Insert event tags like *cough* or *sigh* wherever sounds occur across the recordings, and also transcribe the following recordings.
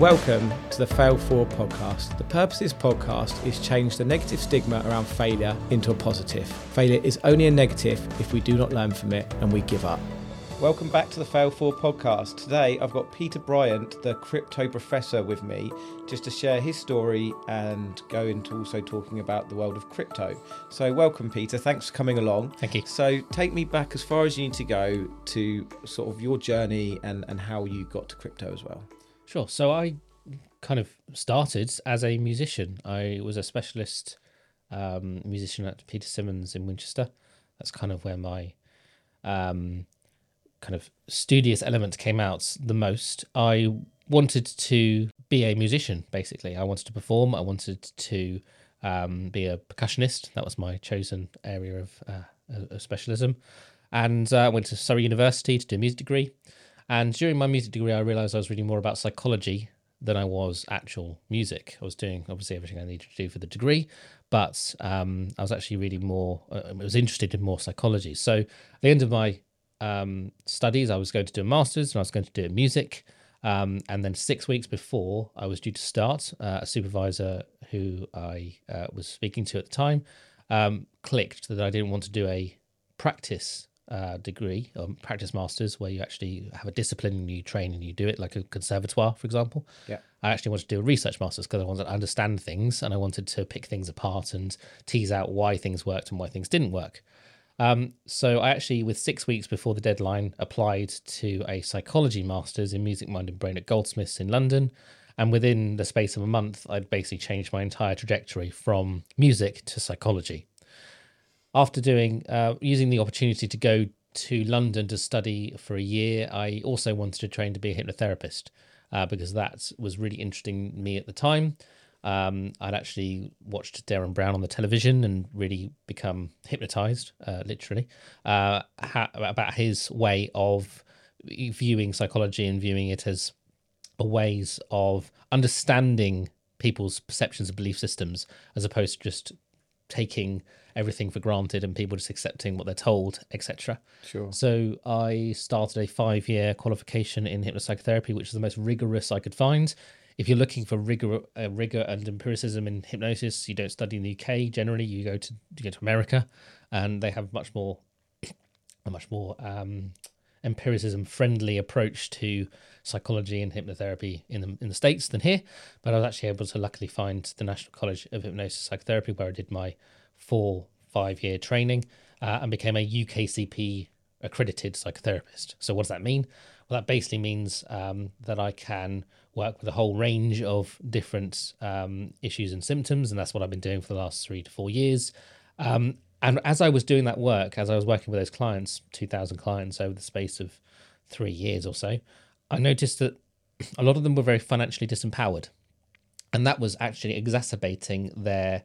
Welcome to the Fail Forward podcast. The purpose of this podcast is change the negative stigma around failure into a positive. Failure is only a negative if we do not learn from it and we give up. Welcome back to the Fail Forward podcast. Today I've got Peter Bryant, the crypto professor, with me just to share his story and go into also talking about the world of crypto. So, welcome, Peter. Thanks for coming along. Thank you. So, take me back as far as you need to go to sort of your journey and, and how you got to crypto as well. Sure. So I kind of started as a musician. I was a specialist um, musician at Peter Symonds in Winchester. That's kind of where my um, kind of studious element came out the most. I wanted to be a musician, basically. I wanted to perform. I wanted to um, be a percussionist. That was my chosen area of, uh, specialism. And uh, I went to Surrey University to do a music degree. And during my music degree, I realized I was reading more about psychology than I was actual music. I was doing obviously everything I needed to do for the degree, but um, I was actually reading more. Uh, I was interested in more psychology. So at the end of my um, studies, I was going to do a master's and I was going to do music. Um, and then six weeks before I was due to start, uh, a supervisor who I uh, was speaking to at the time um, clicked that I didn't want to do a practice uh, degree, um, practice masters, where you actually have a discipline and you train and you do it like a conservatoire, for example. Yeah. I actually wanted to do a research masters because I wanted to understand things and I wanted to pick things apart and tease out why things worked and why things didn't work. Um, so I actually, with six weeks before the deadline, applied to a psychology masters in music, mind, and brain at Goldsmiths in London. And within the space of a month, I'd basically changed my entire trajectory from music to psychology after doing uh, using the opportunity to go to London to study for a year, I also wanted to train to be a hypnotherapist uh, because that was really interesting me at the time. Um, I'd actually watched Derren Brown on the television and really become hypnotized, uh, literally, uh, ha- about his way of viewing psychology and viewing it as a ways of understanding people's perceptions and belief systems as opposed to just taking everything for granted and people just accepting what they're told, etc. Sure. So I started a five year qualification in hypnopsychotherapy, which is the most rigorous I could find. If you're looking for rigor, uh, rigor and empiricism in hypnosis, you don't study in the UK. Generally, you go to you go to America, and they have much more, a much more um, empiricism friendly approach to psychology and hypnotherapy in the in the states than here. But I was actually able to luckily find the National College of Hypnosis Psychotherapy where I did my four five year training uh, and became a UKCP accredited psychotherapist. So what does that mean? Well, that basically means um, that I can work with a whole range of different um, issues and symptoms, and that's what I've been doing for the last three to four years. Um, and as I was doing that work, as I was working with those clients, 2,000 clients over the space of three years or so, I noticed that a lot of them were very financially disempowered. And that was actually exacerbating their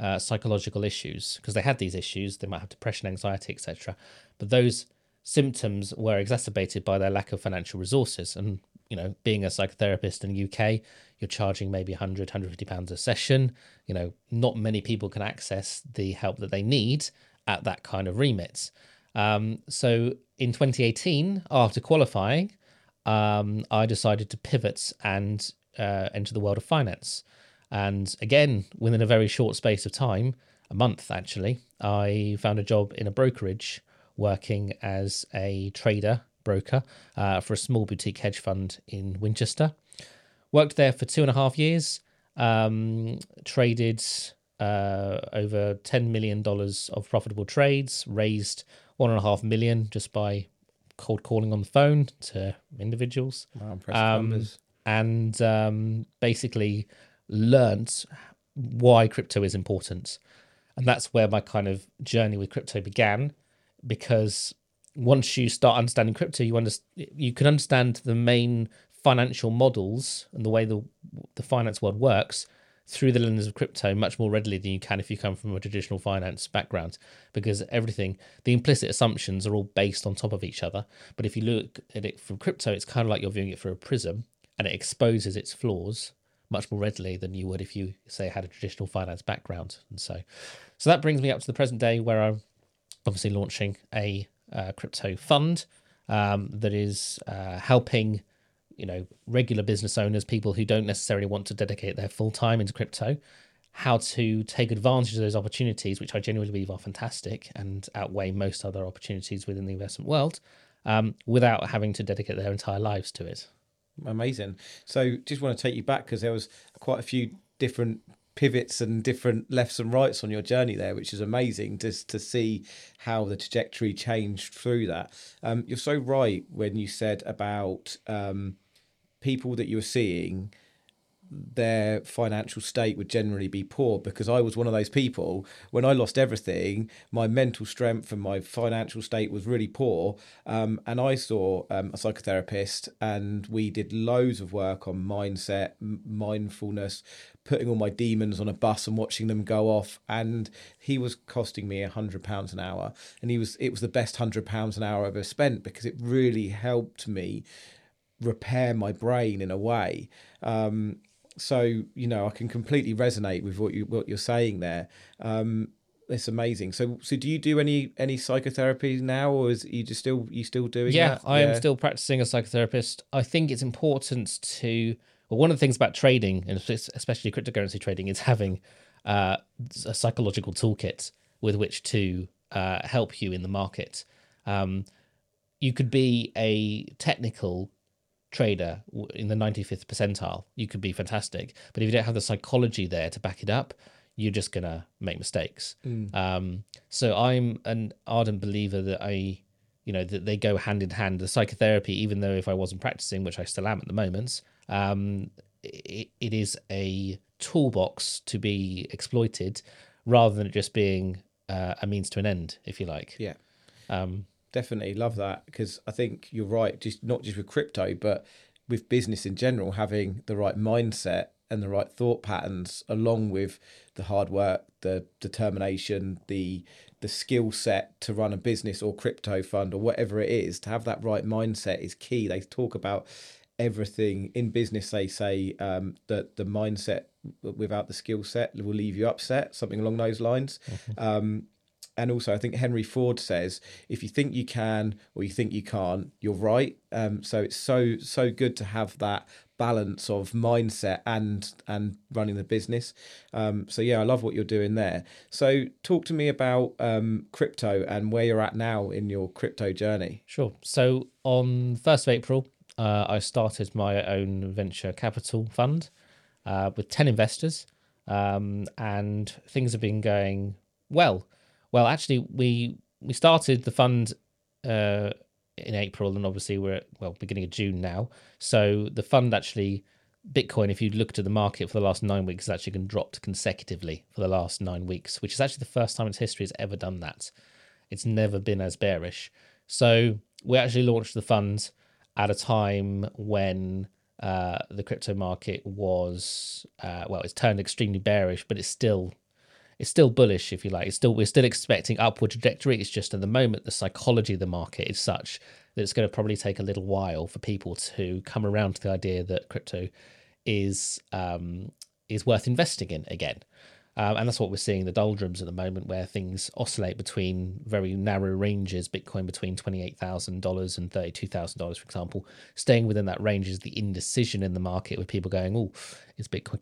uh, psychological issues because they had these issues. They might have depression, anxiety, etc. But those symptoms were exacerbated by their lack of financial resources. And, you know, being a psychotherapist in the UK, you're charging maybe 100, 150 pounds a session. You know, not many people can access the help that they need at that kind of remit. Um, so in 2018, after qualifying, um, I decided to pivot and uh, enter the world of finance. And again, within a very short space of time, a month actually, I found a job in a brokerage working as a trader broker uh, for a small boutique hedge fund in Winchester. Worked there for two and a half years, um, traded uh, over $10 million of profitable trades, raised one and a half million just by cold calling on the phone to individuals. Wow, impressive Um, numbers. and um, basically learnt why crypto is important. And that's where my kind of journey with crypto began because once you start understanding crypto, you under, you can understand the main financial models and the way the the finance world works through the lens of crypto much more readily than you can if you come from a traditional finance background because everything the implicit assumptions are all based on top of each other but if you look at it from crypto it's kind of like you're viewing it through a prism and it exposes its flaws much more readily than you would if you say had a traditional finance background and so so that brings me up to the present day where i'm obviously launching a uh, crypto fund um, that is uh, helping you know regular business owners, people who don't necessarily want to dedicate their full time into crypto, how to take advantage of those opportunities, which I genuinely believe are fantastic and outweigh most other opportunities within the investment world, um, without having to dedicate their entire lives to it. Amazing. So, just want to take you back because there was quite a few different pivots and different lefts and rights on your journey there, which is amazing just to see how the trajectory changed through that. Um, you're so right when you said about um, people that you were seeing their financial state would generally be poor because I was one of those people when I lost everything my mental strength and my financial state was really poor. Um, and I saw um, a psychotherapist and we did loads of work on mindset m- mindfulness putting all my demons on a bus and watching them go off. And he was costing me a hundred pounds an hour. And he was it was the best hundred pounds an hour I ever spent because it really helped me repair my brain in a way. Um, so you know I can completely resonate with what you what you're saying there. Um, it's amazing. So so do you do any any psychotherapy now, or is you just still you still doing? Yeah, that? I am still practicing as a psychotherapist. I think it's important to well, one of the things about trading and especially cryptocurrency trading is having uh, a psychological toolkit with which to uh, help you in the market. Um, you could be a technical trader in the 95th percentile, you could be fantastic. But if you don't have the psychology there to back it up, you're just gonna make mistakes. Mm. Um, so I'm an ardent believer that I, you know, that they go hand in hand. The psychotherapy, even though if I wasn't practicing, which I still am at the moment, um, it, it is a toolbox to be exploited rather than it just being uh, a means to an end, if you like. Yeah. Um, definitely love that because I think you're right. Just not just with crypto, but with business in general, having the right mindset and the right thought patterns, along with the hard work, the determination, the the skill set to run a business or crypto fund or whatever it is, to have that right mindset is key. They talk about everything in business. They say um, that the mindset without the skill set will leave you upset, something along those lines. Mm-hmm. Um, and also I think Henry Ford says if you think you can or you think you can't, you're right. Um, so it's so so good to have that balance of mindset and and running the business. Um, so yeah, I love what you're doing there. So talk to me about um, crypto and where you're at now in your crypto journey. Sure. So on first of April, uh, I started my own venture capital fund uh, with ten investors, um, and things have been going well. Well, actually, we we started the fund uh, in April, and obviously we're at well beginning of June now. So the fund actually Bitcoin, if you look at the market for the last nine weeks, has actually been dropped consecutively for the last nine weeks, which is actually the first time in its history it's ever done that. It's never been as bearish. So we actually launched the fund at a time when uh, the crypto market was uh, well, it's turned extremely bearish, but it's still it's still bullish, if you like. It's still we're still expecting upward trajectory. It's just at the moment the psychology of the market is such that it's going to probably take a little while for people to come around to the idea that crypto is um, is worth investing in again. Um, and that's what we're seeing the doldrums at the moment, where things oscillate between very narrow ranges. Bitcoin between twenty-eight thousand dollars and thirty-two thousand dollars, for example. Staying within that range is the indecision in the market, with people going, "Oh, is Bitcoin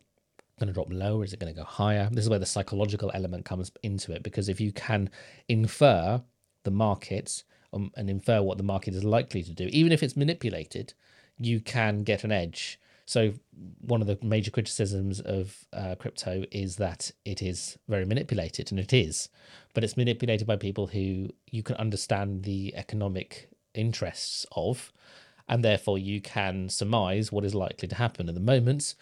going to drop lower? Is it going to go higher? This is where the psychological element comes into it because if you can infer the markets um, and infer what the market is likely to do, even if it's manipulated, you can get an edge. So, one of the major criticisms of uh, crypto is that it is very manipulated, and it is, but it's manipulated by people who you can understand the economic interests of, and therefore you can surmise what is likely to happen. At the moment,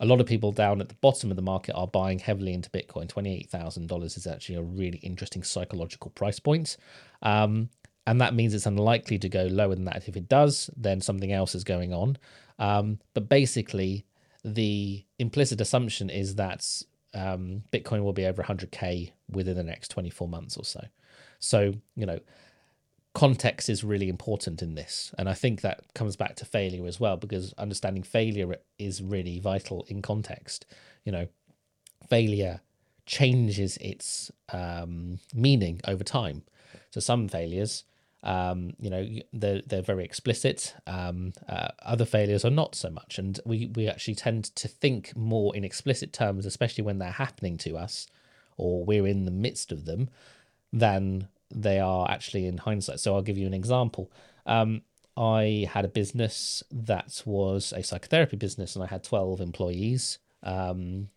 a lot of people down at the bottom of the market are buying heavily into Bitcoin. $28,000 is actually a really interesting psychological price point. Um, and that means it's unlikely to go lower than that. If it does, then something else is going on. Um, but basically, the implicit assumption is that um, Bitcoin will be over 100K within the next 24 months or so. So, you know, context is really important in this. And I think that comes back to failure as well, because understanding failure is really vital in context. You know, failure changes its um, meaning over time. So some failures Um, you know, they're they're very explicit. Um, uh, other failures are not so much, and we we actually tend to think more in explicit terms, especially when they're happening to us, or we're in the midst of them, than they are actually in hindsight. So I'll give you an example. Um, I had a business that was a psychotherapy business, and I had twelve employees. Um,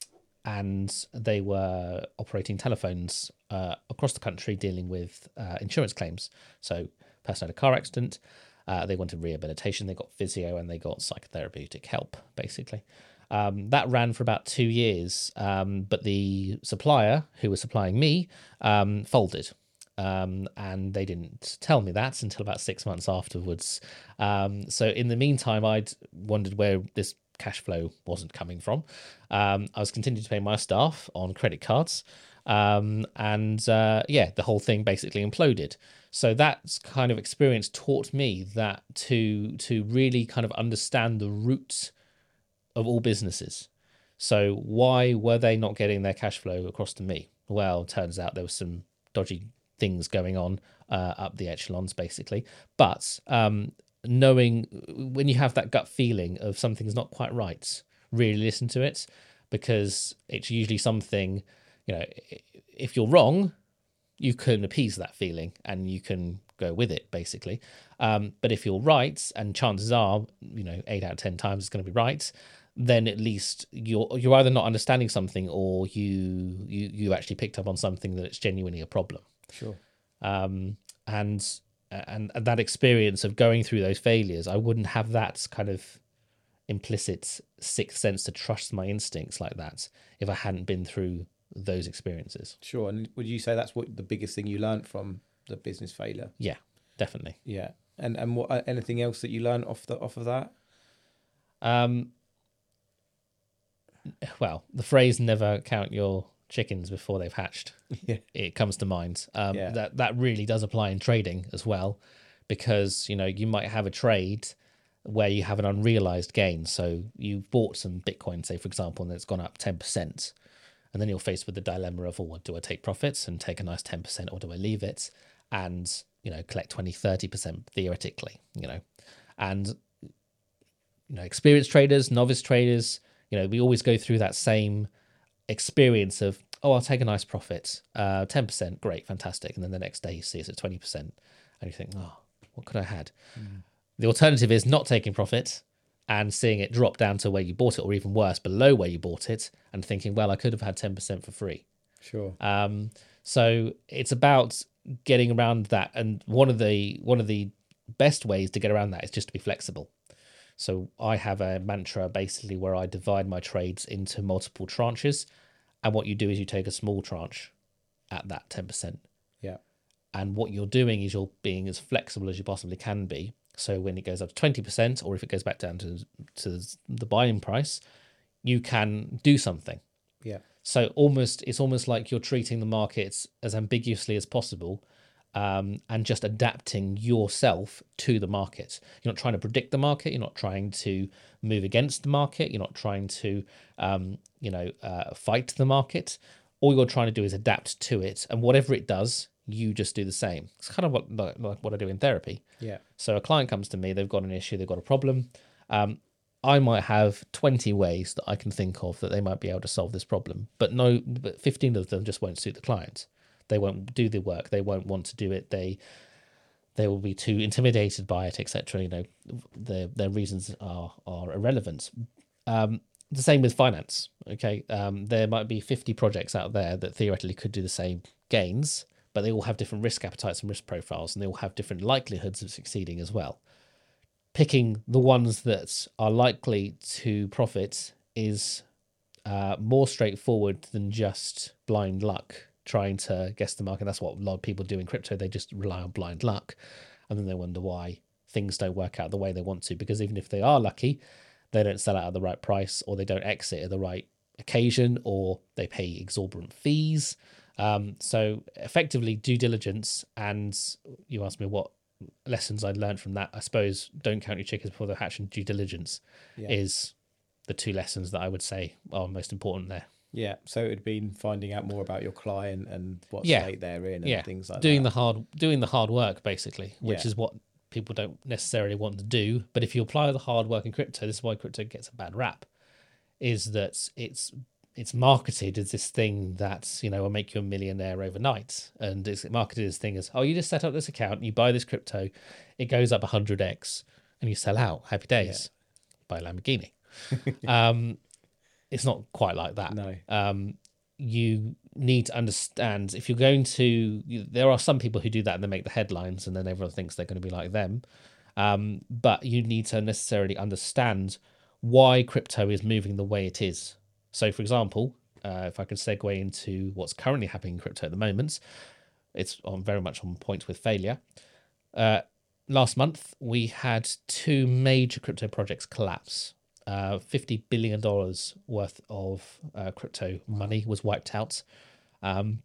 and they were operating telephones uh, across the country dealing with uh, insurance claims. So, person had a car accident, uh, they wanted rehabilitation, they got physio, and they got psychotherapeutic help, basically. Um, that ran for about two years, um, but the supplier who was supplying me um, folded. Um, and they didn't tell me that until about six months afterwards. Um, so in the meantime, I'd wondered where this cash flow wasn't coming from. Um, I was continuing to pay my staff on credit cards. Um, and uh, yeah, the whole thing basically imploded. So that kind of experience taught me that to to really kind of understand the roots of all businesses. So why were they not getting their cash flow across to me? Well, turns out there was some dodgy things going on uh, up the echelons, basically. But um, knowing when you have that gut feeling of something's not quite right, really listen to it because it's usually something, you know, if you're wrong, you can appease that feeling and you can go with it basically. Um, but if you're right, and chances are, you know, eight out of 10 times it's going to be right, then at least you're you're either not understanding something or you you you actually picked up on something that it's genuinely a problem. Sure. Um, and and, and that experience of going through those failures, I wouldn't have that kind of implicit sixth sense to trust my instincts like that if I hadn't been through those experiences. Sure. And would you say that's what the biggest thing you learned from the business failure? Yeah, definitely. Yeah. And and what uh, anything else that you learned off the off of that? Um. Well, the phrase "never count your chickens before they've hatched. *laughs* Yeah. It comes to mind. Um, Yeah. That that really does apply in trading as well, because you know you might have a trade where you have an unrealized gain. So you bought some Bitcoin, say for example, and it's gone up ten percent, and then you're faced with the dilemma of, well, do I take profits and take a nice ten percent, or do I leave it and you know collect 20 30 percent theoretically, you know, and you know experienced traders, novice traders, you know, we always go through that same experience of oh i'll take a nice profit uh 10% great fantastic and then the next day you see it's at 20% and you think oh what could i had the alternative is not taking profit and seeing it drop down to where you bought it or even worse below where you bought it and thinking well i could have had 10% for free Sure. um, so it's about getting around that, and one of the one of the best ways to get around that is just to be flexible. So I have a mantra basically where I divide my trades into multiple tranches, and what you do is you take a small tranche at that ten percent, Yeah. and what you're doing is you're being as flexible as you possibly can be. So when it goes up to twenty percent, or if it goes back down to to the buying price, you can do something. Yeah. So almost it's almost like you're treating the markets as ambiguously as possible, um, and just adapting yourself to the market. You're not trying to predict the market. You're not trying to move against the market. You're not trying to, um, you know, uh, fight the market. All you're trying to do is adapt to it, and whatever it does, you just do the same. It's kind of what like, like what I do in therapy. Yeah. So a client comes to me, they've got an issue, they've got a problem. Um, I might have 20 ways that I can think of that they might be able to solve this problem, but no, but 15 of them just won't suit the client. They won't do the work. They won't want to do it. They they will be too intimidated by it, etc. You know, their their reasons are are irrelevant. Um, the same with finance. Okay, um, there might be 50 projects out there that theoretically could do the same gains, but they all have different risk appetites and risk profiles, and they all have different likelihoods of succeeding as well picking the ones that are likely to profit is uh, more straightforward than just blind luck trying to guess the market. That's what a lot of people do in crypto. They just rely on blind luck and then they wonder why things don't work out the way they want to. Because even if they are lucky, they don't sell out at the right price or they don't exit at the right occasion or they pay exorbitant fees. Um, so effectively, due diligence and you asked me what lessons I learned from that. I suppose don't count your chickens before they hatch and due diligence Yeah. is the two lessons that I would say are most important there. Yeah, so it had been finding out more about your client and what Yeah. state they're in and yeah, things like doing that. the hard doing the hard work basically, which Yeah. is what people don't necessarily want to do. But if you apply the hard work in crypto, this is why crypto gets a bad rap, is that it's it's marketed as this thing that you know will make you a millionaire overnight, and it's marketed as thing as oh you just set up this account, you buy this crypto, it goes up hundred x, and you sell out. Happy days, buy a Lamborghini. *laughs* um, it's not quite like that. No. um, you need to understand if you're going to there are some people who do that and they make the headlines and then everyone thinks they're going to be like them. Um, but you need to necessarily understand why crypto is moving the way it is. So for example uh, if i can segue into what's currently happening in crypto at the moment it's on very much on point with failure. Uh, last month we had two major crypto projects collapse uh, $50 billion worth of uh, crypto money was wiped out um,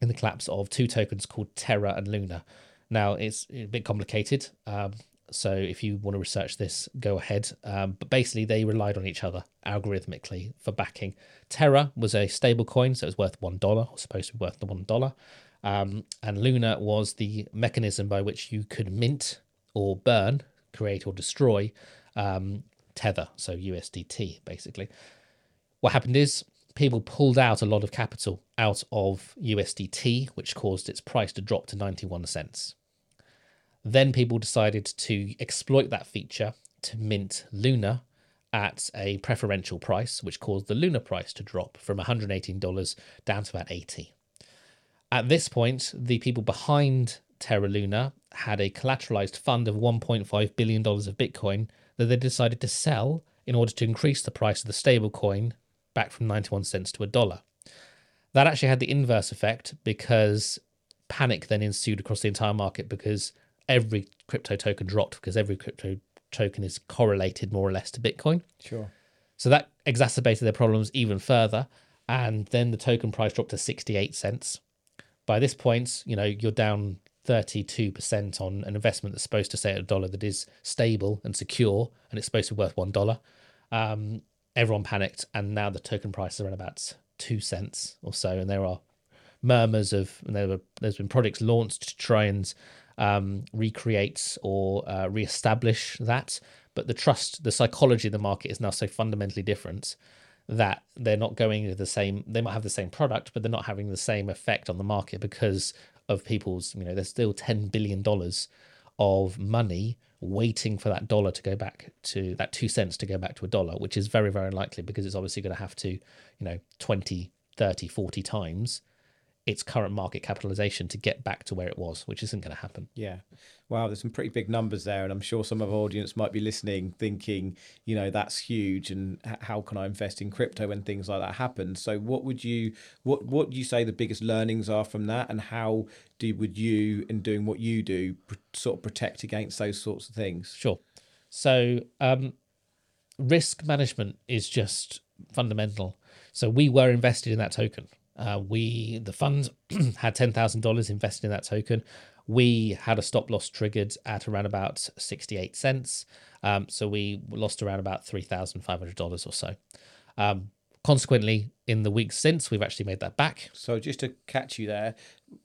in the collapse of two tokens called Terra and Luna. Now, it's a bit complicated. Um, so, if you want to research this, go ahead. Um, but basically, they relied on each other algorithmically for backing. Terra was a stable coin, so it was worth $1, or supposed to be worth the $1. Um, and Luna was the mechanism by which you could mint or burn, create or destroy um, Tether, so USDT basically. What happened is people pulled out a lot of capital out of USDT, which caused its price to drop to 91 cents. Then people decided to exploit that feature to mint Luna at a preferential price, which caused the Luna price to drop from $118 down to about 80. At this point, the people behind Terra Luna had a collateralized fund of $1.5 billion of Bitcoin that they decided to sell in order to increase the price of the stablecoin back from 91 cents to a dollar. That actually had the inverse effect because panic then ensued across the entire market because every crypto token dropped because every crypto token is correlated more or less to Bitcoin. Sure. So that exacerbated their problems even further. And then the token price dropped to 68 cents. By this point, you know, you're down 32% on an investment that's supposed to stay at a dollar that is stable and secure and it's supposed to be worth one dollar. Um, everyone panicked and now the token prices are around about two cents or so. And there are murmurs of, and there were, there's been projects launched to try and um, recreate or uh, re-establish that. But the trust, the psychology of the market is now so fundamentally different that they're not going to the same. They might have the same product, but they're not having the same effect on the market because of people's. You know, there's still ten billion dollars of money waiting for that dollar to go back to that two cents to go back to a dollar, which is very, very unlikely because it's obviously going to have to, you know, 20, 30, 40 times its current market capitalization to get back to where it was, which isn't going to happen. Yeah. Wow, there's some pretty big numbers there. And I'm sure some of our audience might be listening thinking, you know, that's huge. And how can I invest in crypto when things like that happen? So what would you, what, what do you say the biggest learnings are from that? And how do, would you, in doing what you do, sort of protect against those sorts of things? Sure. So, um, risk management is just fundamental. So, we were invested in that token. Uh, we, the fund, *clears throat* had ten thousand dollars invested in that token. We had a stop loss triggered at around about sixty-eight cents. Um, so we lost around about three thousand five hundred dollars or so. Um, consequently, in the weeks since, we've actually made that back. So just to catch you there,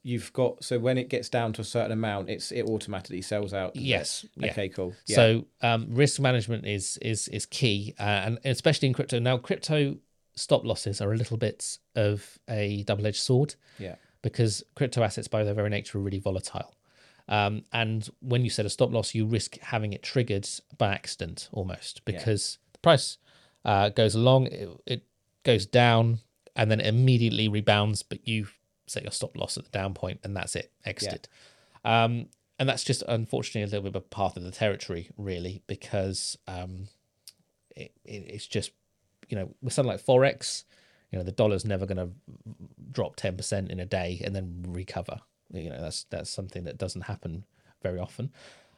you've got so when it gets down to a certain amount, it's it automatically sells out. Yes, yeah. Okay. Cool. Yeah. So um, risk management is is is key, uh, and especially in crypto. Now, crypto stop losses are a little bit of a double edged sword yeah. because crypto assets, by their very nature, are really volatile. Um, and when you set a stop loss, you risk having it triggered by accident almost because the price uh, goes along, it, it goes down, and then it immediately rebounds, but you set your stop loss at the down point, and that's it, exited. Um, and that's just unfortunately a little bit of a path of the territory, really, because um, it, it, it's just, you know, with something like Forex, you know, the dollar's never going to drop 10% in a day and then recover. You know, that's that's something that doesn't happen very often.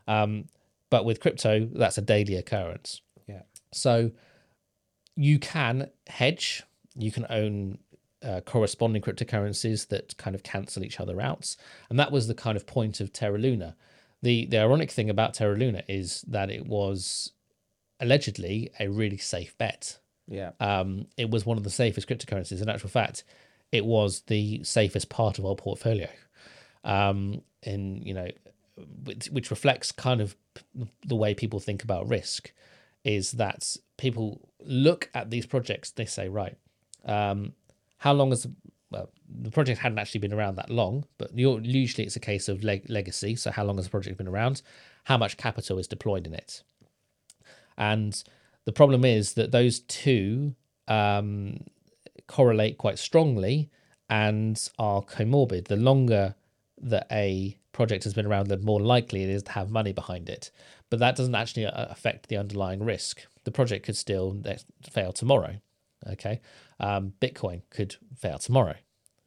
Um, but with crypto, that's a daily occurrence. Yeah. So you can hedge, you can own uh, corresponding cryptocurrencies that kind of cancel each other out. And that was the kind of point of Terra Luna. The, the ironic thing about Terra Luna is that it was allegedly a really safe bet Yeah. Um, it was one of the safest cryptocurrencies. In actual fact, it was the safest part of our portfolio. Um, you know, which, which reflects kind of the way people think about risk, is that people look at these projects. They say, right, um, how long has well, the project hadn't actually been around that long, but usually it's a case of leg- legacy. So, how long has the project been around? How much capital is deployed in it? And the problem is that those two um, correlate quite strongly and are comorbid. The longer that a project has been around, the more likely it is to have money behind it. But that doesn't actually uh, affect the underlying risk. The project could still fail tomorrow. Okay. Um, Bitcoin could fail tomorrow.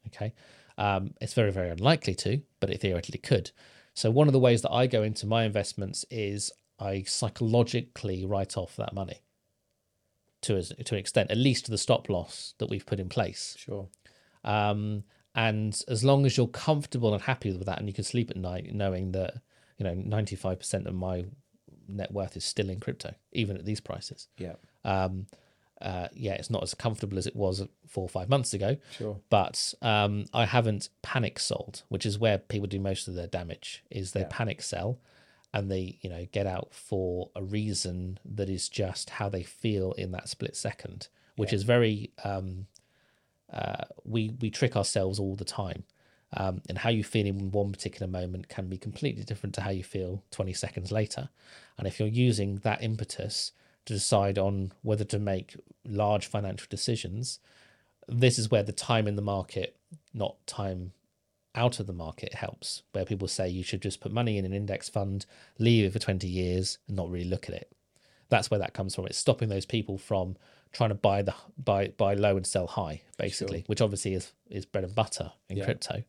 Okay. Um, it's very, very unlikely to, but it theoretically could. So, one of the ways that I go into my investments is I psychologically write off that money to, a, to an extent, at least to the stop loss that we've put in place. Sure. Um, and as long as you're comfortable and happy with that, and you can sleep at night knowing that you know 95% of my net worth is still in crypto, even at these prices. Yeah. Um, uh, yeah, it's not as comfortable as it was four or five months ago. Sure. But um, I haven't panic sold, which is where people do most of their damage. Is they yeah. panic sell, and they you know get out for a reason that is just how they feel in that split second, which yeah. is very um, uh, we we trick ourselves all the time. Um, and how you feel in one particular moment can be completely different to how you feel 20 seconds later. And if you're using that impetus to decide on whether to make large financial decisions, this is where the time in the market, not time out of the market, helps. Where people say you should just put money in an index fund, leave it for 20 years, and not really look at it. That's where that comes from. It's stopping those people from trying to buy the buy buy low and sell high, basically, sure. which obviously is is bread and butter in yeah. crypto.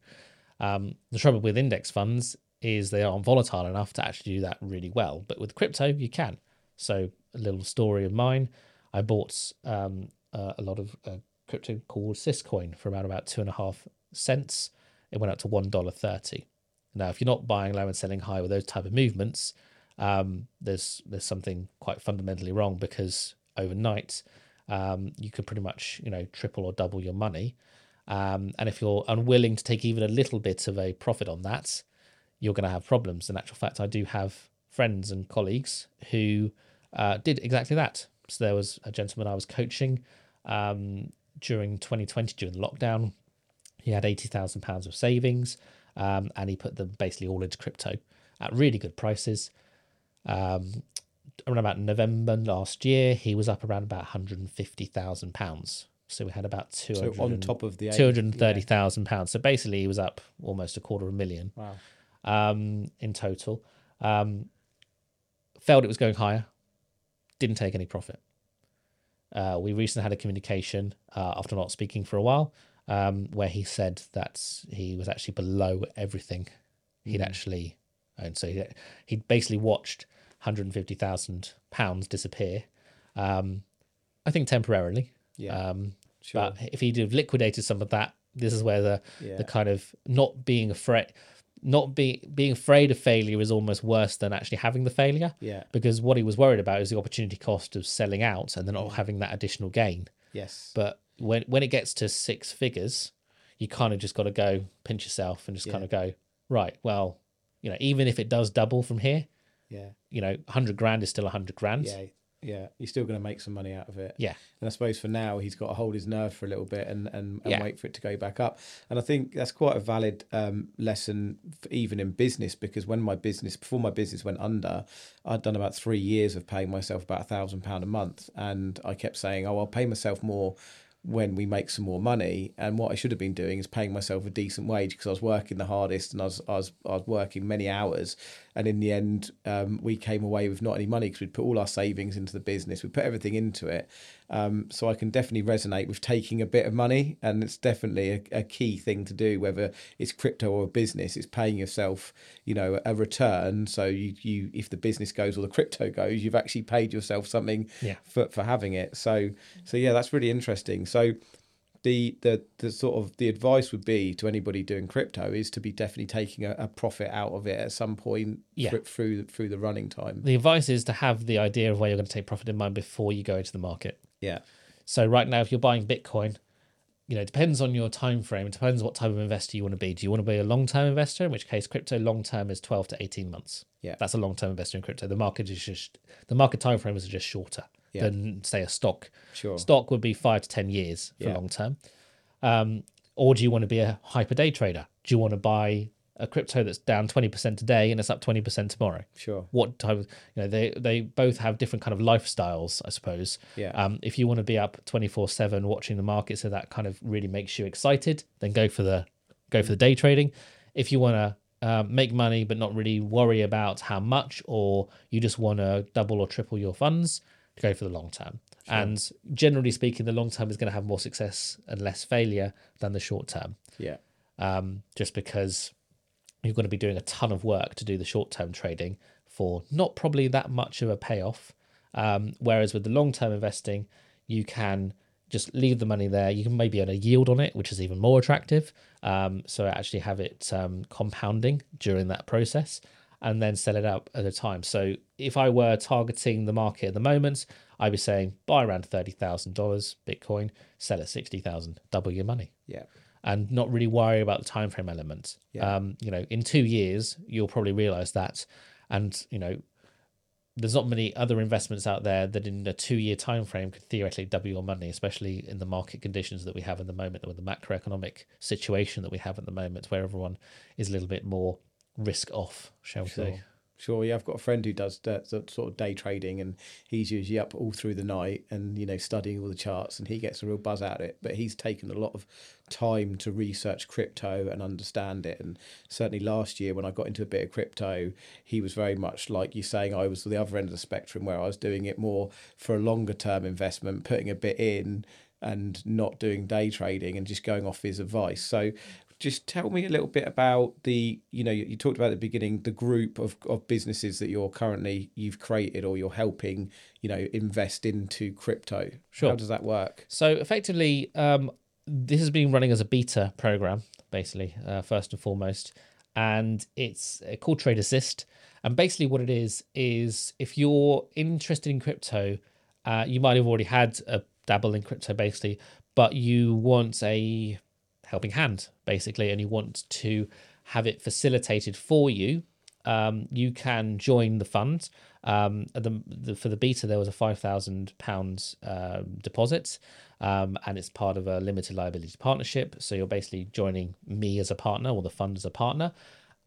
Um, the trouble with index funds is they aren't volatile enough to actually do that really well. But with crypto, you can. So a little story of mine: I bought um, uh, a lot of uh, crypto called Syscoin for around about two and a half cents. It went up to one dollar thirty. Now, if you're not buying low and selling high with those type of movements, um, there's there's something quite fundamentally wrong because overnight um, you could pretty much you know triple or double your money. Um, and if you're unwilling to take even a little bit of a profit on that, you're going to have problems. In actual fact, I do have friends and colleagues who uh, did exactly that. So there was a gentleman I was coaching um, during 2020 during the lockdown. He had eighty thousand pounds of savings, um, and he put them basically all into crypto at really good prices. Um, around about November last year, he was up around about hundred and fifty thousand pounds. So we had about two hundred so on top of the two hundred and thirty thousand yeah. pounds. So basically, he was up almost a quarter of a million. Wow. Um, in total, um, felt it was going higher. Didn't take any profit. Uh, we recently had a communication uh, after not speaking for a while, um, where he said that he was actually below everything he'd mm. actually owned. So he he basically watched 150,000 pounds disappear. Um, I think temporarily. Yeah. Um, sure. But if he'd have liquidated some of that, this is where the yeah. the kind of not being afraid, not be, being afraid of failure is almost worse than actually having the failure. Yeah. Because what he was worried about is the opportunity cost of selling out and then not having that additional gain. Yes. But when when it gets to six figures, you kind of just got to go pinch yourself and just yeah. kind of go right. Well, you know, even if it does double from here, yeah. You know, 100 grand is still 100 grand. Yeah. Yeah, you're still going to make some money out of it. Yeah, and I suppose for now he's got to hold his nerve for a little bit and and, and yeah. wait for it to go back up. And I think that's quite a valid um, lesson, even in business, because when my business before my business went under, I'd done about three years of paying myself about a thousand pound a month, and I kept saying, "Oh, I'll pay myself more when we make some more money. And what I should have been doing is paying myself a decent wage because I was working the hardest and I was I was I was working many hours. And in the end, um, we came away with not any money because we'd put all our savings into the business. We put everything into it. Um, so I can definitely resonate with taking a bit of money, and it's definitely a, a, key thing to do, whether it's crypto or a business. It's paying yourself, you know, a return. So you, you if the business goes or the crypto goes, you've actually paid yourself something yeah. for for having it. So so yeah, that's really interesting. So the the the sort of the advice would be to anybody doing crypto is to be definitely taking a, a profit out of it at some point yeah. through through the running time. The advice is to have the idea of where you're going to take profit in mind before you go into the market. Yeah. So right now, if you're buying Bitcoin, you know, it depends on your time frame. It depends what type of investor you want to be. Do you want to be a long term investor? In which case, crypto long term is twelve to eighteen months. Yeah. that's a long term investor in crypto. The market is just the market time frame is just shorter Yeah. than say a stock. Sure. Stock would be five to ten years for Yeah. long term. Um, or do you want to be a hyper day trader? Do you want to buy a crypto that's down twenty percent today and it's up twenty percent tomorrow? Sure. what type of you know they they both have different kind of lifestyles i suppose Yeah. um if you want to be up 24 7 watching the market so that kind of really makes you excited then go for the go for the day trading if you want to um, make money but not really worry about how much or you just want to double or triple your funds go for the long term and generally speaking the long term is going to have more success and less failure than the short term Yeah. um, just because you're going to be doing a ton of work to do the short term trading for not probably that much of a payoff. Um, whereas with the long term investing, you can just leave the money there. You can maybe earn a yield on it, which is even more attractive. Um, so actually have it um, compounding during that process and then sell it out at a time. So if I were targeting the market at the moment, I'd be saying buy around $30,000 Bitcoin, sell at 60,000, double your money Yeah. And not really worry about the time frame element. Yeah. Um, you know, in two years, you'll probably realize that. And, you know, there's not many other investments out there that in a two year time frame could theoretically double your money, especially in the market conditions that we have at the moment, with the macroeconomic situation that we have at the moment, where everyone is a little bit more risk off, shall we Sure. say. Sure, yeah, I've got a friend who does that, sort of day trading, and he's usually up all through the night and you know studying all the charts, and he gets a real buzz out of it. But he's taken a lot of time to research crypto and understand it. And certainly last year, when I got into a bit of crypto, he was very much like you saying. I was the other end of the spectrum where I was doing it more for a longer term investment, putting a bit in and not doing day trading and just going off his advice. So just tell me a little bit about the you know you, you talked about at the beginning the group of, of businesses that you're currently you've created or you're helping you know invest into crypto Sure. how does that work So effectively, um, this has been running as a beta program, basically, uh, first and foremost, and it's uh, called Trade Assist. And basically, what it is is if you're interested in crypto, uh, you might have already had a dabble in crypto, basically, but you want a helping hand, basically, and you want to have it facilitated for you um, you can join the fund. Um, the, the, for the beta, there was a five thousand pounds um, deposit, um, and it's part of a limited liability partnership. So you're basically joining me as a partner or the fund as a partner,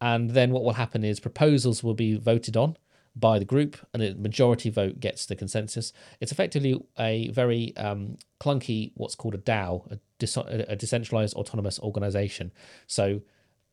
and then what will happen is proposals will be voted on by the group, and a majority vote gets the consensus. It's effectively a very um, clunky, what's called a DAO, a, dis- a decentralized autonomous organization. So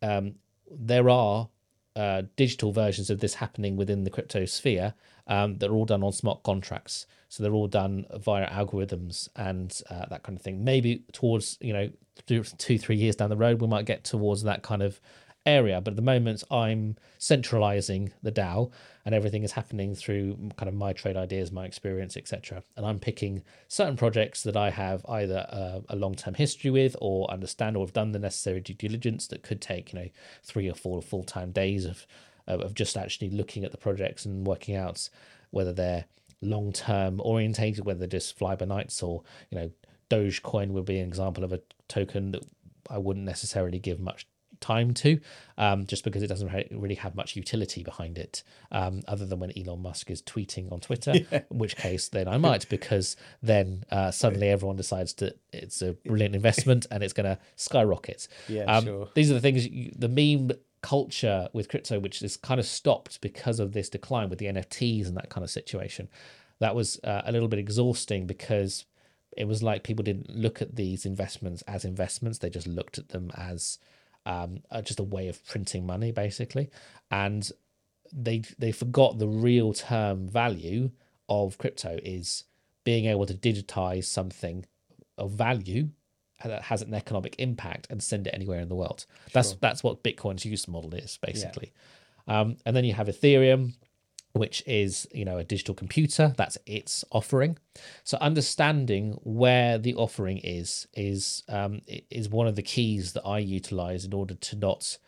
um, there are uh, digital versions of this happening within the crypto sphere um, that are all done on smart contracts. So they're all done via algorithms and uh, that kind of thing. Maybe towards you know two, three years down the road, we might get towards that kind of area. But at the moment, I'm centralizing the DAO, and everything is happening through kind of my trade ideas, my experience, etc. And I'm picking certain projects that I have either uh, a long term history with, or understand, or have done the necessary due diligence that could take you know three or four full time days of of just actually looking at the projects and working out whether they're long term orientated, whether they're just fly by nights, or you know Dogecoin would be an example of a token that I wouldn't necessarily give much time to, um, just because it doesn't really have much utility behind it, um, other than when Elon Musk is tweeting on Twitter, *laughs* in which case then I might, because then uh, suddenly everyone decides that it's a brilliant investment and it's going to skyrocket. *laughs* Yeah, um, sure. These are the things, you, the meme culture with crypto, which is kind of stopped because of this decline with the NFTs and that kind of situation. That was uh, a little bit exhausting because it was like people didn't look at these investments as investments; they just looked at them as um, uh, just a way of printing money, basically, and they they forgot the real term value of crypto is being able to digitize something of value that has an economic impact and send it anywhere in the world. That's that's what Bitcoin's use model is basically. Um, and then you have Ethereum, which is you know a digital computer. That's its offering. So understanding where the offering is is um, is one of the keys that I utilize in order to not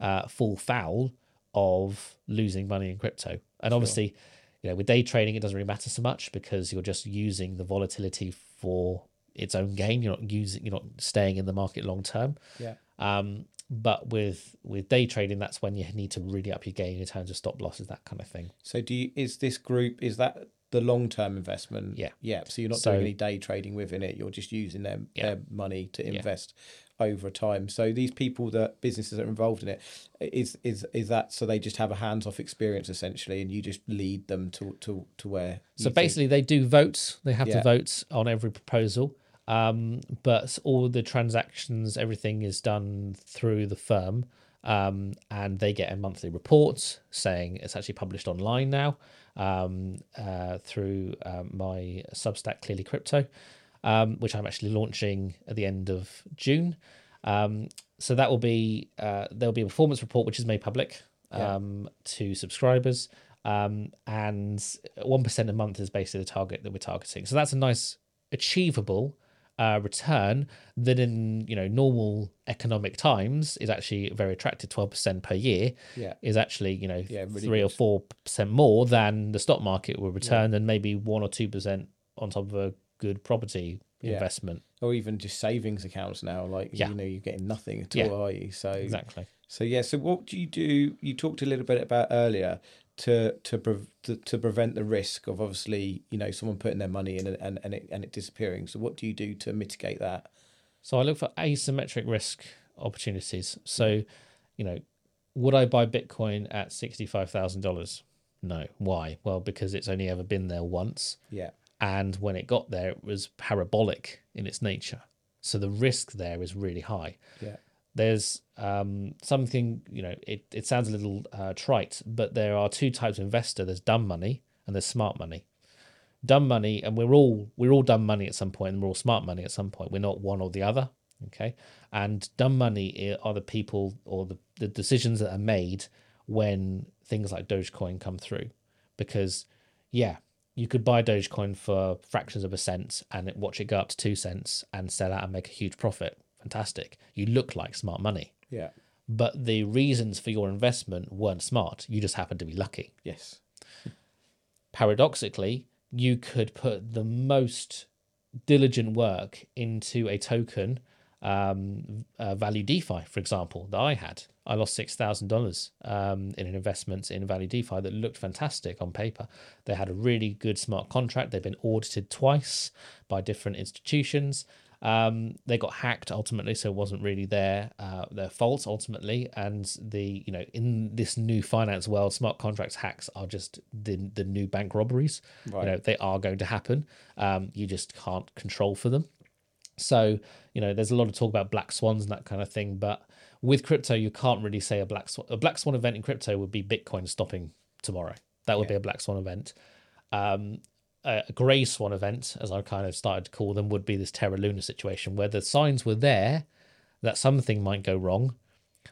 uh, fall foul of losing money in crypto. And obviously, you know, with day trading, it doesn't really matter so much because you're just using the volatility for its own gain. You're not using, you're not staying in the market long term. Yeah. Um, but with with day trading, that's when you need to really up your game in terms of stop losses, that kind of thing. So do you is this group is that the long term investment? Yeah. Yeah. So you're not So- doing any day trading within it. You're just using their Yeah. their money to Yeah. invest over time. So these people that businesses that are involved in it is is is that so they just have a hands off experience essentially, and you just lead them to to to where. So think- basically, they do votes They have Yeah. to vote on every proposal. Um, but all the transactions, everything is done through the firm. Um, and they get a monthly report saying it's actually published online now um, uh, through um, my Substack Clearly Crypto, um, which I'm actually launching at the end of June. Um, so that will be uh, there'll be a performance report which is made public Yeah. um, to subscribers, um, and one percent a month is basically the target that we're targeting. So that's a nice achievable uh, return that in you know normal economic times is actually very attractive. Twelve percent per year Yeah. is actually you know Yeah, really three or four percent more than the stock market will return, and maybe one or two percent on top of a good property Yeah. investment. or even just savings accounts now. Like Yeah. you know, you're getting nothing at Yeah. all, are you? So Exactly. So yeah, so what do you do? You talked a little bit about earlier to to pre- to, to prevent the risk of obviously you know someone putting their money in and and, and it and it disappearing. So what do you do to mitigate that? So I look for asymmetric risk opportunities. Mm-hmm. So, you know, would I buy Bitcoin at $65,000? No. Why? Well, because it's only ever been there once. Yeah, And when it got there, it was parabolic in its nature. So the risk there is really high. yeah, There's um, something, you know, it, it sounds a little uh, trite, but there are two types of investor. There's dumb money and there's smart money. Dumb money and we're all we're all dumb money at some point and we're all smart money at some point. We're not one or the other okay? And dumb money are the people or the, the decisions that are made when things like dogecoin come through. Because yeah you could buy dogecoin for fractions of a cent and watch it go up to two cents and sell out and make a huge profit fantastic you look like smart money yeah, but the reasons for your investment weren't smart you just happened to be lucky yes, paradoxically, you could put the most diligent work into a token um, uh, value DeFi, for example, that I had. I lost six thousand dollars um, in an investment in value DeFi that looked fantastic on paper. They had a really good smart contract. They've been audited twice by different institutions. Um, they got hacked ultimately, so it wasn't really their uh, their fault ultimately. And the you know in this new finance world, smart contracts hacks are just the the new bank robberies. Right. You know they are going to happen. Um, you just can't control for them. So, you know, there's a lot of talk about black swans and that kind of thing, but with crypto, you can't really say a black swan. A black swan event in crypto would be Bitcoin stopping tomorrow. That would be a black swan event. Um, a grey swan event, as I kind of started to call them, would be this Terra Luna situation where the signs were there that something might go wrong,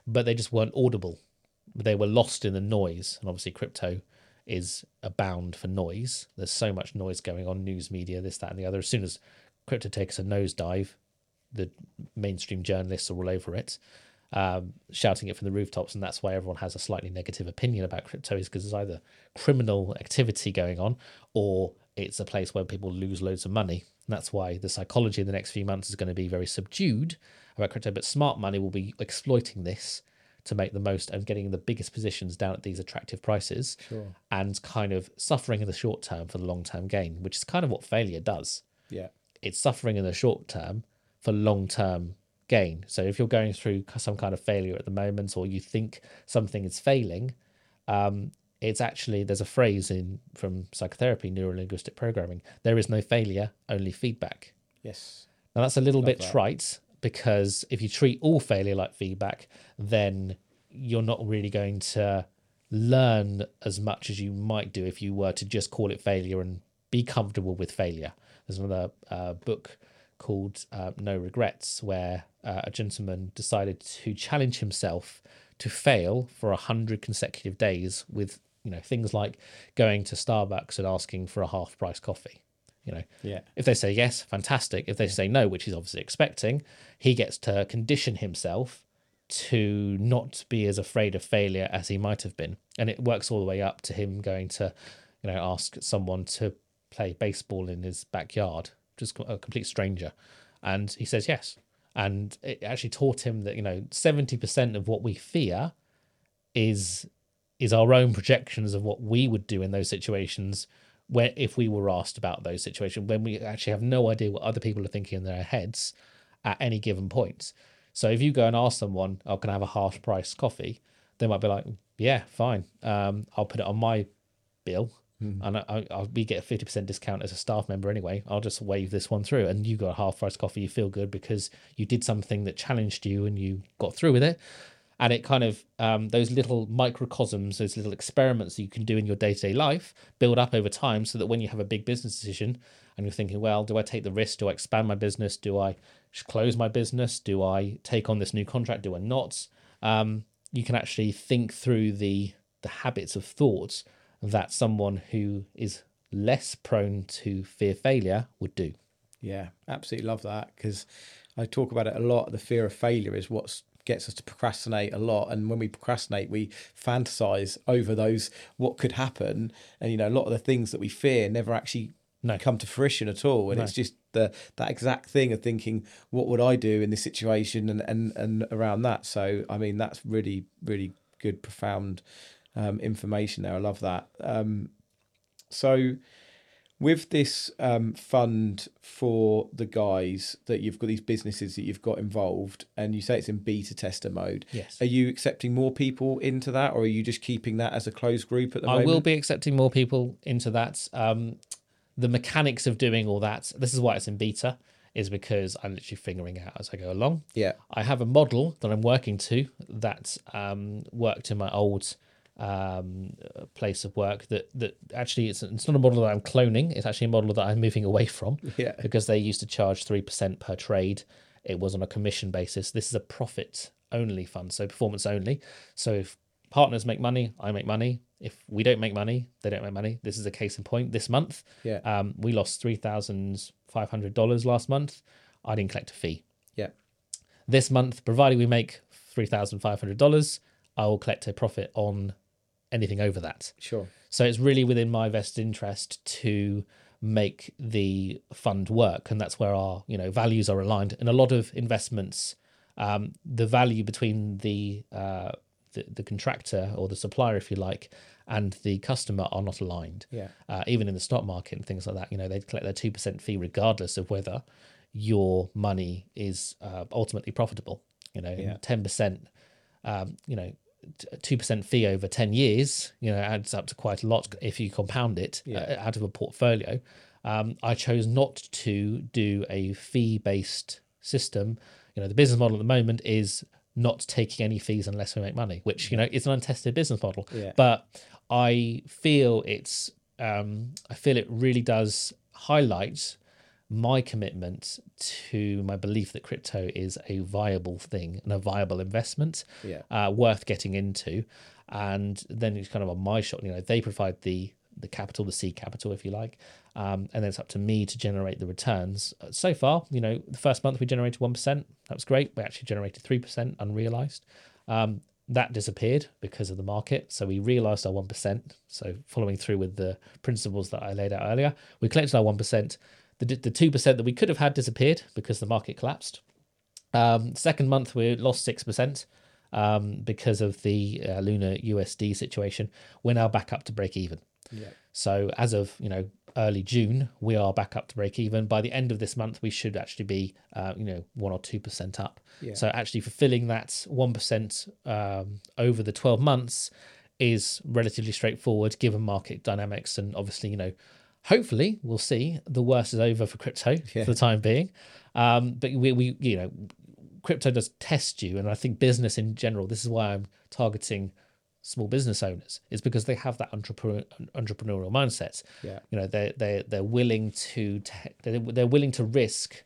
but they just weren't audible. They were lost in the noise, and obviously, crypto is abound for noise. There's so much noise going on, news media, this, that, and the other. As soon as crypto takes a nosedive, the mainstream journalists are all over it, um, shouting it from the rooftops, and that's why everyone has a slightly negative opinion about crypto, is because there's either criminal activity going on or it's a place where people lose loads of money. And that's why the psychology in the next few months is going to be very subdued about crypto. But smart money will be exploiting this to make the most and getting the biggest positions down at these attractive prices Sure. and kind of suffering in the short term for the long term gain, which is kind of what failure does yeah, it's suffering in the short term for long term gain. So if you're going through some kind of failure at the moment, or you think something is failing, um, it's actually there's a phrase in from psychotherapy, neurolinguistic programming. There is no failure, only feedback. yes, Now that's a little bit that. trite because if you treat all failure like feedback, then you're not really going to learn as much as you might do if you were to just call it failure and be comfortable with failure. There's another uh, book called uh, No Regrets where uh, a gentleman decided to challenge himself to fail for a hundred consecutive days with you know things like going to Starbucks and asking for a half price coffee. You know, yeah, if they say yes, fantastic. If they say no, which he's obviously expecting, he gets to condition himself to not be as afraid of failure as he might have been. And it works all the way up to him going to, you know, ask someone to play baseball in his backyard, just a complete stranger? And he says yes. And it actually taught him that, you know, 70% of what we fear is is our own projections of what we would do in those situations where if we were asked about those situations when we actually have no idea what other people are thinking in their heads at any given point. So if you go and ask someone, "Oh, can I have a half price coffee?" They might be like, "Yeah, fine. Um, I'll put it on my bill, and I, I, I'll, we get a fifty percent discount as a staff member anyway. I'll just wave this one through, and you got a half price coffee. You feel good because you did something that challenged you, and you got through with it. And it kind of um, those little microcosms, those little experiments that you can do in your day to day life, build up over time, so that when you have a big business decision and you're thinking, well, do I take the risk? Do I expand my business? Do I close my business? Do I take on this new contract? Do I not? Um, you can actually think through the the habits of thoughts that someone who is less prone to fear failure would do. Yeah, absolutely love that because I talk about it a lot. The fear of failure is what gets us to procrastinate a lot, and when we procrastinate, we fantasize over those what could happen, and you know a lot of the things that we fear never actually No. come to fruition at all. And No. it's just the that exact thing of thinking, what would I do in this situation, and and and around that. So I mean, that's really really good, profound um, information there. I love that. Um, so with this um, fund for the guys that you've got these businesses that you've got involved and you say it's in beta tester mode Yes. are you accepting more people into that or are you just keeping that as a closed group at the I moment i will be accepting more people into that. Um, the mechanics of doing all that, this is why it's in beta, is because I'm literally figuring out as I go along. yeah I have a model that I'm working to that um, worked in my old um, place of work. That that actually it's, it's not a model that I'm cloning. It's actually a model that I'm moving away from. *laughs* Yeah. Because they used to charge three percent per trade. It was on a commission basis. This is a profit only fund, so performance only. So if partners make money, I make money. If we don't make money, they don't make money. This is a case in point. This month, Yeah. um, we lost three thousand five hundred dollars last month. I didn't collect a fee yeah this month, provided we make three thousand five hundred dollars, I will collect a profit on anything over that. sure So it's really within my vested interest to make the fund work, and that's where our you know values are aligned. And a lot of investments, um, the value between the, uh, the the contractor or the supplier, if you like, and the customer are not aligned. Yeah. Uh, even in the stock market and things like that, you know, they collect their two percent fee regardless of whether your money is uh, ultimately profitable. You know, Yeah. ten percent, um, you know, two percent fee over ten years, you know, adds up to quite a lot if you compound it Yeah. uh, out of a portfolio. Um, I chose not to do a fee based system. You know, the business model at the moment is not taking any fees unless we make money, which you know is an untested business model. Yeah. But I feel it's um, I feel it really does highlight my commitment to my belief that crypto is a viable thing and a viable investment Yeah. uh, worth getting into. And then it's kind of on my shot. You know, they provide the the capital, the seed capital, if you like, um, and then it's up to me to generate the returns. Uh, So far, you know, the first month we generated one percent. That was great. We actually generated three percent unrealized. Um, that disappeared because of the market. So we realized our 1%. So following through with the principles that I laid out earlier, we collected our 1%. The, the 2% that we could have had disappeared because the market collapsed. Um, second month, we lost 6% um, because of the uh, Luna USD situation. We're now back up to break even. Yeah. So as of you know early June, we are back up to break even. By the end of this month, we should actually be uh, you know one or two percent up. Yeah. So actually fulfilling that one percent um, over the twelve months is relatively straightforward given market dynamics and obviously you know hopefully we'll see the worst is over for crypto Yeah. for the time being. Um, but we we you know crypto does test you, and I think business in general. This is why I'm targeting small business owners is because they have that entrepreneur, entrepreneurial mindset. Yeah. You know, they they they're willing to they're, they're willing to risk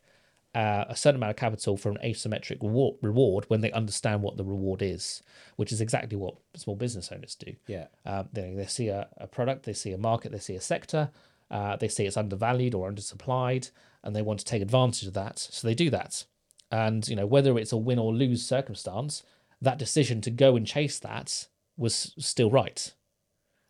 uh, a certain amount of capital for an asymmetric reward, reward when they understand what the reward is, which is exactly what small business owners do. Yeah. Um, they, they see a, a product, they see a market, they see a sector, uh, they see it's undervalued or undersupplied, and they want to take advantage of that. So they do that. And you know whether it's a win or lose circumstance, that decision to go and chase that was still right.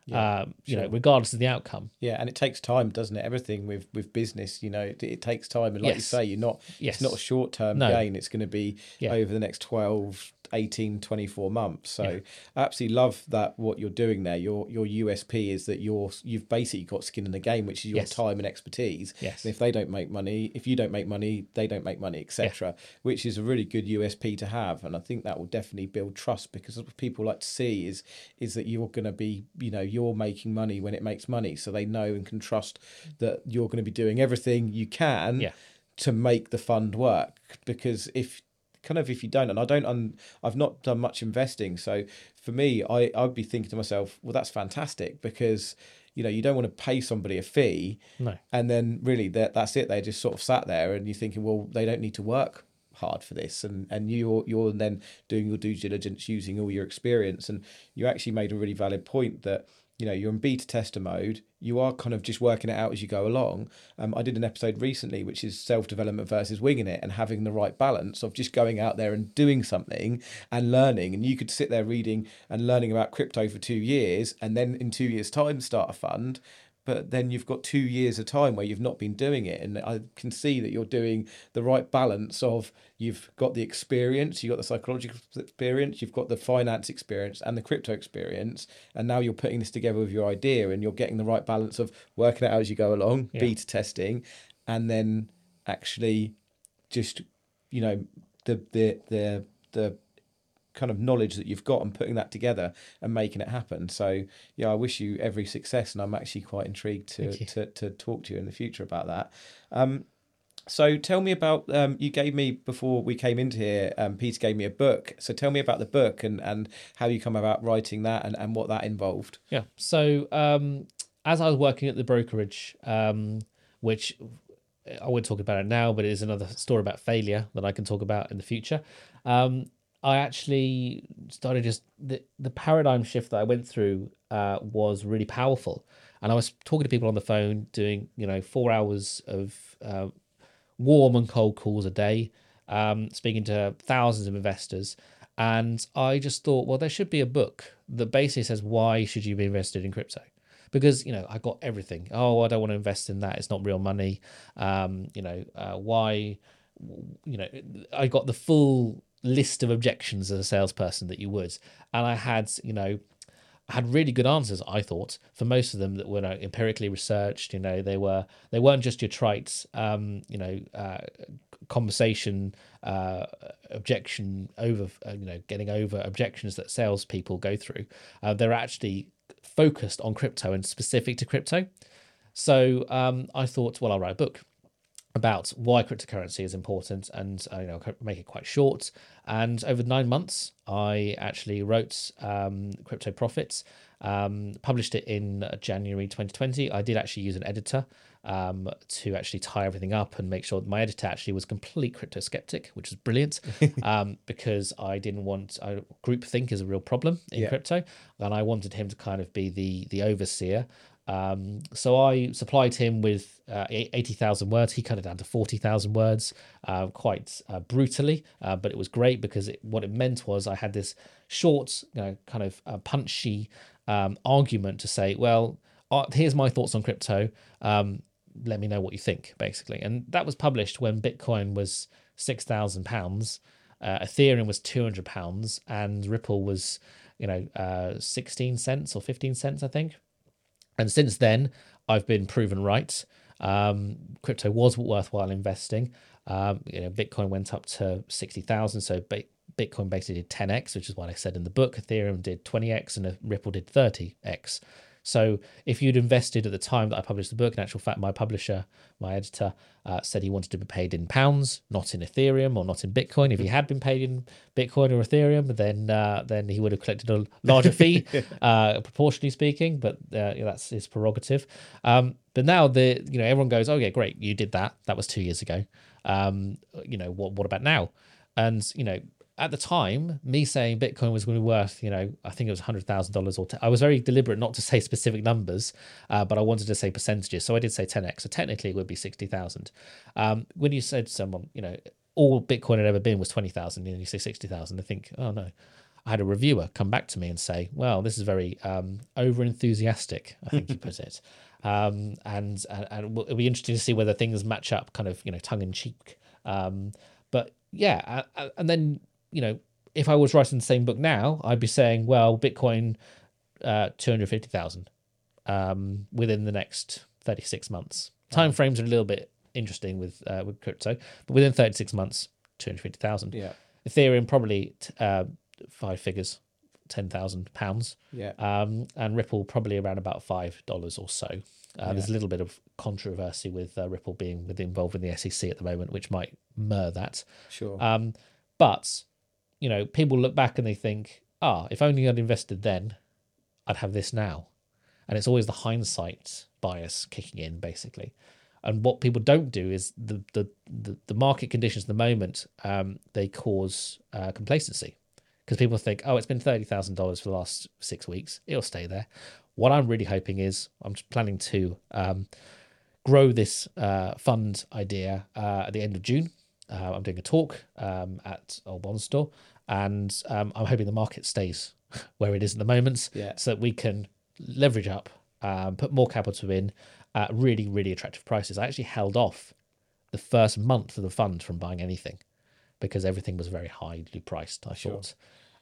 Yeah, um, you know, regardless of the outcome. Yeah, and it takes time, doesn't it? Everything with with business, you know, it, it takes time, and like you say, you're not. Yes. It's not a short term No. gain. It's going to be over the next 12, 18, 24 months. So Yeah. I absolutely love that what you're doing there. Your your USP is that you're you've basically got skin in the game, which is your Yes. time and expertise. Yes. And if they don't make money, if you don't make money, they don't make money, etc. Which is a really good USP to have, and I think that will definitely build trust because what people like to see is is that you're going to be, you know, you're making money when it makes money, so they know and can trust that you're going to be doing everything you can Yeah. to make the fund work. Because if kind of if you don't, and I don't, un, I've not done much investing, so for me, I I'd be thinking to myself, well, that's fantastic because. You know, you don't want to pay somebody a fee No. and then really that that's it. They just sort of sat there, and you're thinking, well, they don't need to work hard for this, and and you're you're then doing your due diligence using all your experience, and you actually made a really valid point that you know you're in beta tester mode. You are kind of just working it out as you go along. Um, I did an episode recently, which is self development versus winging it, and having the right balance of just going out there and doing something and learning. And you could sit there reading and learning about crypto for two years, and then in two years' time start a fund but then you've got two years of time where you've not been doing it and i can see that you're doing the right balance of you've got the experience you've got the psychological experience you've got the finance experience and the crypto experience and now you're putting this together with your idea and you're getting the right balance of working it out as you go along Yeah. beta testing and then actually just you know the the the the kind of knowledge that you've got and putting that together and making it happen. So yeah, I wish you every success, and I'm actually quite intrigued to to, to talk to you in the future about that. Um, so tell me about um, you gave me before we came into here. Um, Peter gave me a book. So tell me about the book and and how you come about writing that and, and what that involved. Yeah. So um, as I was working at the brokerage, um, which I won't talk about it now, but it is another story about failure that I can talk about in the future. Um, I actually started just the the paradigm shift that I went through uh, was really powerful, and I was talking to people on the phone, doing you know four hours of uh, warm and cold calls a day, um, speaking to thousands of investors. And I just thought, well, there should be a book that basically says why should you be invested in crypto? Because you know, I got everything. Oh, I don't want to invest in that. It's not real money. Um, you know, uh, why? You know, I got the full list of objections as a salesperson that you would, and I had, you know, I had really good answers. I thought for most of them that were you know, empirically researched. You know, they were they weren't just your trite, um, you know, uh, conversation uh, objection over, uh, you know, getting over objections that salespeople go through. Uh, they're actually focused on crypto and specific to crypto. So um, I thought, well, I'll write a book about why cryptocurrency is important and uh, you know make it quite short and over nine months i actually wrote um, crypto profits um, published it in january 2020 i did actually use an editor um, to actually tie everything up and make sure my editor actually was complete crypto skeptic which was brilliant *laughs* um, because i didn't want I, groupthink is a real problem in Yeah. crypto and i wanted him to kind of be the the overseer um, so I supplied him with uh, 80,000 words. He cut it down to 40,000 words uh, quite uh, brutally, uh, but it was great because it, what it meant was I had this short, you know, kind of uh, punchy um, argument to say, well, uh, here's my thoughts on crypto. Um, let me know what you think, basically. And that was published when Bitcoin was £6,000, uh, Ethereum was £200, and Ripple was, you know, uh, 16 cents or 15 cents, I think. And since then, I've been proven right. Um, crypto was worthwhile investing. Um, you know, Bitcoin went up to sixty thousand, so Bitcoin basically did ten x, which is what I said in the book. Ethereum did twenty x, and Ripple did thirty x. So if you'd invested at the time that I published the book, in actual fact, my publisher, my editor, uh, said he wanted to be paid in pounds, not in Ethereum or not in Bitcoin. If he had been paid in Bitcoin or Ethereum, then uh, then he would have collected a larger fee, *laughs* uh, proportionally speaking. But uh, yeah, that's his prerogative. Um, but now the you know everyone goes, oh yeah, great, you did that. That was two years ago. Um, you know what? What about now? And you know at the time, me saying Bitcoin was going to be worth, you know, I think it was hundred thousand dollars or. T- I was very deliberate not to say specific numbers, uh, but I wanted to say percentages, so I did say ten x. So technically, it would be sixty thousand. Um, when you said someone, you know, all Bitcoin had ever been was twenty thousand, and you say sixty thousand, I think, oh no. I had a reviewer come back to me and say, "Well, this is very um, over enthusiastic." I think he put it, *laughs* um, and and, and it'll be interesting to see whether things match up, kind of you know tongue in cheek. Um, but yeah, and then you know if I was writing the same book now, I'd be saying, "Well, Bitcoin, uh, two hundred fifty thousand um, within the next thirty six months." Time frames are a little bit interesting with uh, with crypto, but within thirty six months, two hundred fifty thousand. Yeah. Ethereum probably uh, five figures, ten thousand pounds. Yeah. Um, and Ripple probably around about five dollars or so. Uh, Yeah. There's a little bit of controversy with uh, Ripple being with involved in the SEC at the moment, which might mur that. Sure. Um, but you know, people look back and they think, ah, if only I'd invested then, I'd have this now. And it's always the hindsight bias kicking in, basically. And what people don't do is the the the, the market conditions at the moment um, they cause uh, complacency because people think, oh, it's been thirty thousand dollars for the last six weeks, it'll stay there. What I'm really hoping is I'm planning to um, grow this uh, fund idea uh, at the end of June. Uh, I'm doing a talk um, at Old Bond Store, and um, I'm hoping the market stays *laughs* where it is at the moment, Yeah. so that we can leverage up, um, put more capital in at really, really attractive prices. I actually held off the first month of the fund from buying anything because everything was very highly priced. I Sure. thought,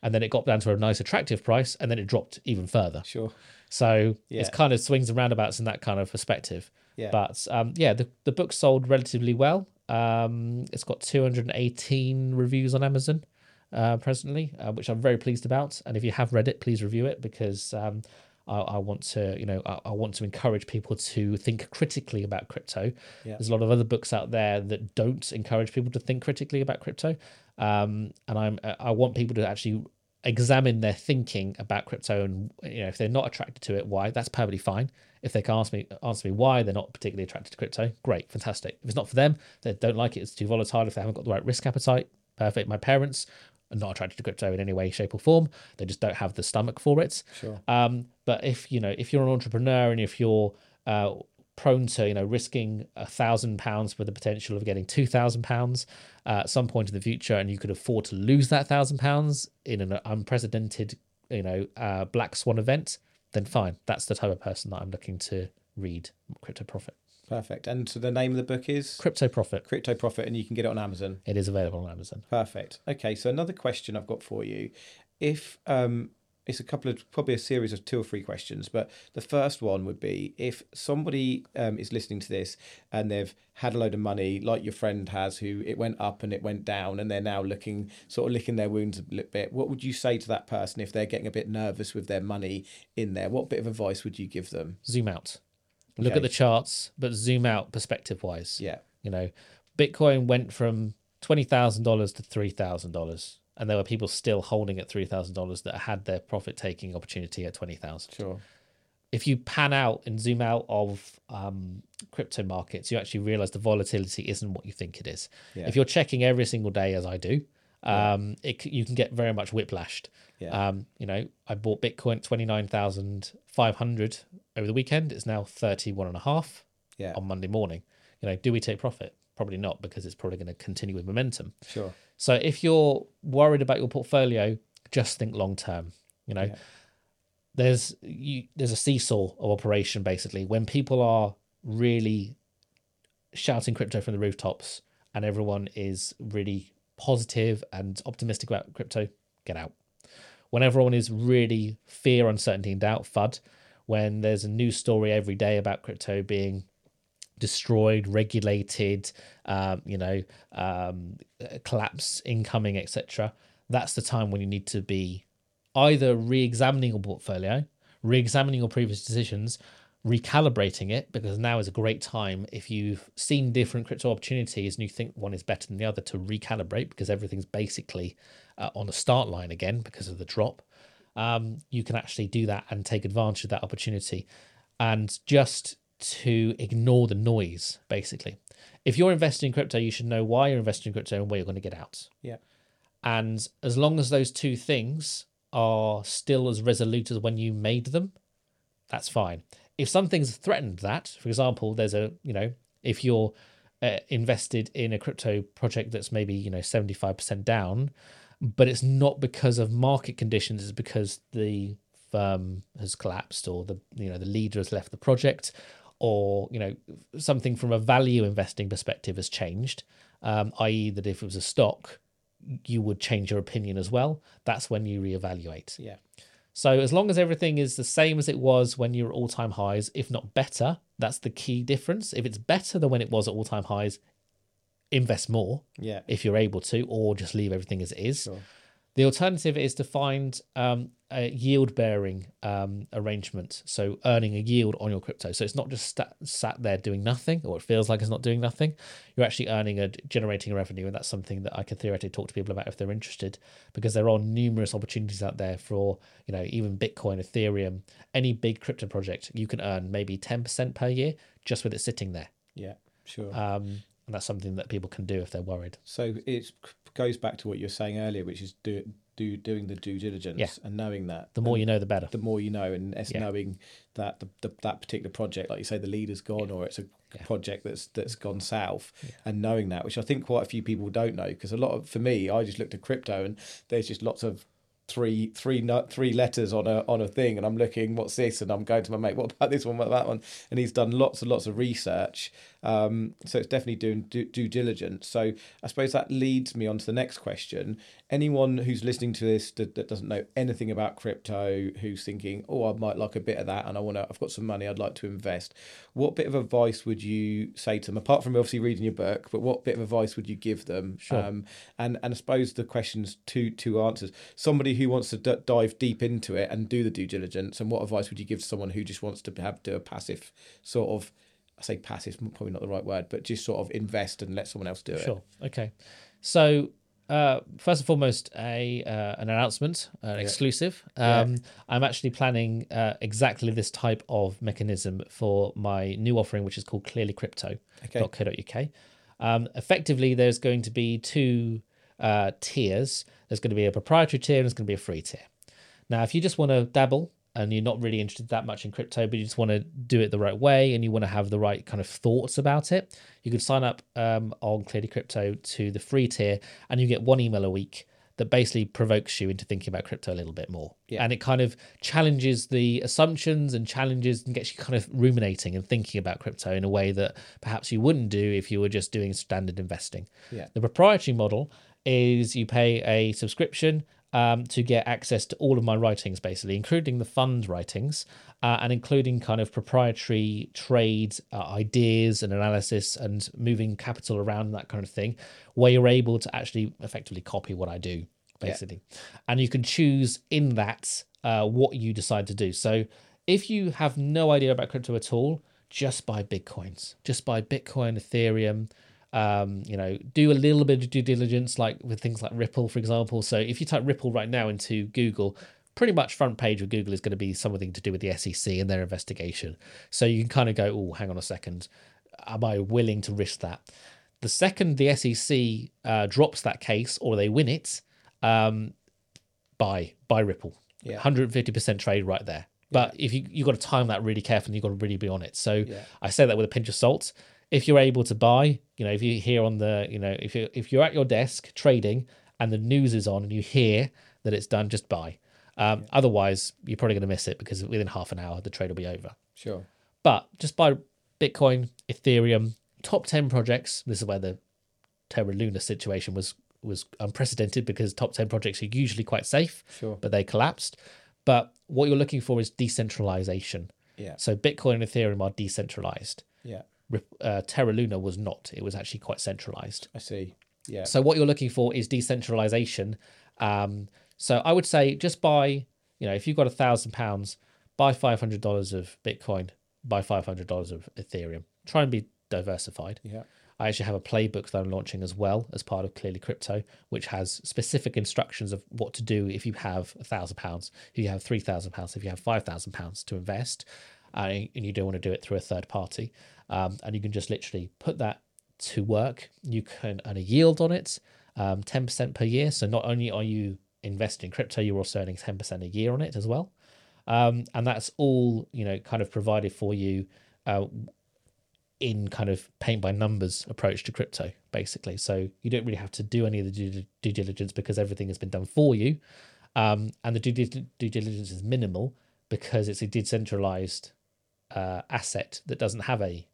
and then it got down to a nice, attractive price, and then it dropped even further. Sure. So it's kind of swings and roundabouts in that kind of perspective. Yeah. But um, yeah, the, the book sold relatively well. Um, it's got 218 reviews on Amazon uh, presently, uh, which I'm very pleased about. And if you have read it, please review it because um, I, I want to, you know, I, I want to encourage people to think critically about crypto. Yeah. There's a lot of other books out there that don't encourage people to think critically about crypto, um, and I'm I want people to actually examine their thinking about crypto and you know if they're not attracted to it why that's perfectly fine if they can ask me answer me why they're not particularly attracted to crypto great fantastic if it's not for them they don't like it it's too volatile if they haven't got the right risk appetite perfect my parents are not attracted to crypto in any way shape or form they just don't have the stomach for it Sure. um, but if you know if you're an entrepreneur and if you're uh, prone to you know risking a thousand pounds for the potential of getting two thousand pounds uh, at some point in the future, and you could afford to lose that thousand pounds in an unprecedented you know uh, black swan event, then fine. That's the type of person that I'm looking to read Crypto Profit. Perfect. And so the name of the book is Crypto Profit. Crypto Profit, and you can get it on Amazon. It is available on Amazon. Perfect. Okay, so another question I've got for you. If um it's a couple of probably a series of two or three questions, but the first one would be if somebody um, is listening to this and they've had a load of money, like your friend has, who it went up and it went down, and they're now looking sort of licking their wounds a little bit. What would you say to that person if they're getting a bit nervous with their money in there? What bit of advice would you give them? Zoom out. Look Okay. at the charts, but zoom out perspective wise. Yeah, You know, Bitcoin went from twenty thousand dollars to three thousand dollars, and there were people still holding at three thousand dollars that had their profit taking opportunity at twenty thousand. sure. If you pan out and zoom out of um, crypto markets, you actually realize the volatility isn't what you think it is. Yeah. If you're checking every single day, as I do, um, it, you can get very much whiplashed. Yeah. Um, you know, I bought Bitcoin at twenty nine thousand five hundred over the weekend. It's now thirty one and a half Yeah, on Monday morning. You know, do we take profit? Probably not because it's probably going to continue with momentum. sure. So if you're worried about your portfolio, just think long term. You know, Yeah. there's you there's a seesaw of operation basically when people are really shouting crypto from the rooftops and everyone is really positive and optimistic about crypto, get out. When everyone is really fear, uncertainty, and doubt, FUD, when there's a new story every day about crypto being destroyed, regulated, um, you know, um, collapse incoming, etc. That's the time when you need to be either re-examining your portfolio, re-examining your previous decisions, recalibrating it because now is a great time if you've seen different crypto opportunities and you think one is better than the other to recalibrate because everything's basically uh, on the start line again because of the drop. Um, you can actually do that and take advantage of that opportunity and just to ignore the noise basically. If you're investing in crypto, you should know why you're investing in crypto and where you're going to get out. Yeah, And as long as those two things are still as resolute as when you made them, that's fine. If something's threatened that, for example, there's a, you know, if you're uh, invested in a crypto project that's maybe, you know, 75% down, but it's not because of market conditions. It's because the firm has collapsed or the you know the leader has left the project or you know something from a value investing perspective has changed um, i.e that if it was a stock you would change your opinion as well that's when you reevaluate Yeah. so as long as everything is the same as it was when you're at all-time highs if not better that's the key difference if it's better than when it was at all-time highs invest more Yeah. if you're able to or just leave everything as it is Sure. the alternative is to find um, a yield bearing um, arrangement. So earning a yield on your crypto. So it's not just sat, sat there doing nothing, or it feels like it's not doing nothing. You're actually earning a generating a revenue, and that's something that I could theoretically talk to people about if they're interested, because there are numerous opportunities out there for you know even Bitcoin, Ethereum, any big crypto project. You can earn maybe ten percent per year just with it sitting there, Yeah. Sure. um, and that's something that people can do if they're worried. So it goes back to what you were saying earlier, which is do do doing the due diligence Yeah. and knowing that. The more you know, the better. the more you know, and it's Yeah. knowing that the, the, that particular project, like you say, the leader's gone, or it's a Yeah. project that's that's gone south, and knowing that, which I think quite a few people don't know, because a lot of for me, I just looked at crypto, and there's just lots of three three letters on a on a thing, and I'm looking, what's this, and I'm going to my mate, what about this one, what about that one, and he's done lots and lots of research, um, so it's definitely doing due, due diligence. So I suppose that leads me on to the next question. Anyone who's listening to this that, that doesn't know anything about crypto, who's thinking, oh, I might like a bit of that, and I want to, I've got some money, I'd like to invest. What bit of advice would you say to them, apart from obviously reading your book, but what bit of advice would you give them? Sure. Um, and and I suppose the question's two two answers. Somebody who wants to d- dive deep into it and do the due diligence, and what advice would you give to someone who just wants to have do a passive sort of I say passive, probably not the right word, but just sort of invest and let someone else do it. Sure. Okay. So uh, first and foremost, a uh, an announcement, an exclusive. Um, I'm actually planning uh, exactly this type of mechanism for my new offering, which is called clearlycrypto.co.uk. Um, effectively, there's going to be two uh, tiers. There's going to be a proprietary tier and there's going to be a free tier. Now, if you just want to dabble and you're not really interested that much in crypto, but you just want to do it the right way and you want to have the right kind of thoughts about it, you can sign up um, on Clearly Crypto to the free tier and you get one email a week that basically provokes you into thinking about crypto a little bit more. Yeah. And it kind of challenges the assumptions and challenges and gets you kind of ruminating and thinking about crypto in a way that perhaps you wouldn't do if you were just doing standard investing. Yeah. The proprietary model is you pay a subscription um, to get access to all of my writings, basically, including the fund writings uh, and including kind of proprietary trade uh, ideas and analysis and moving capital around that kind of thing, where you're able to actually effectively copy what I do, basically. And you can choose in that uh, what you decide to do. So if you have no idea about crypto at all, just buy Bitcoins, just buy Bitcoin, Ethereum, um, you know, do a little bit of due diligence, like with things like Ripple, for example. So if you type Ripple right now into Google, pretty much front page of Google is going to be something to do with the SEC and their investigation. So you can kind of go, oh, hang on a second, am I willing to risk that? The second the SEC uh, drops that case or they win it, um, buy buy Ripple. Yeah. 150% trade right there. But if you you've got to time that really carefully, you've got to really be on it. So Yeah. I say that with a pinch of salt. If you're able to buy, you know, if you hear on the, you know, if you if you're at your desk trading and the news is on and you hear that it's done, just buy. Um, Otherwise, you're probably going to miss it because within half an hour the trade will be over. Sure. But just buy Bitcoin, Ethereum, top ten projects. This is where the Terra Luna situation was was unprecedented because top ten projects are usually quite safe, Sure. but they collapsed. But what you're looking for is decentralization. Yeah. So Bitcoin and Ethereum are decentralized. Yeah. Uh, Terra Luna was not. It was actually quite centralized. I see. Yeah. So what you're looking for is decentralization. Um, so I would say just buy, you know, if you've got a thousand pounds, buy five hundred dollars of Bitcoin, buy five hundred dollars of Ethereum. Try and be diversified. Yeah. I actually have a playbook that I'm launching as well as part of Clearly Crypto, which has specific instructions of what to do if you have a thousand pounds, if you have three thousand pounds, if you have five thousand pounds to invest, uh, and you don't want to do it through a third party, um, and you can just literally put that to work. You can earn a yield on it, um, ten percent per year. So not only are you investing in crypto, you're also earning ten percent a year on it as well, um, and that's all you know, kind of provided for you. Uh, in kind of paint by numbers approach to crypto, basically. So you don't really have to do any of the due, due diligence because everything has been done for you. Um, and the due, due diligence is minimal because it's a decentralized uh, asset that doesn't have a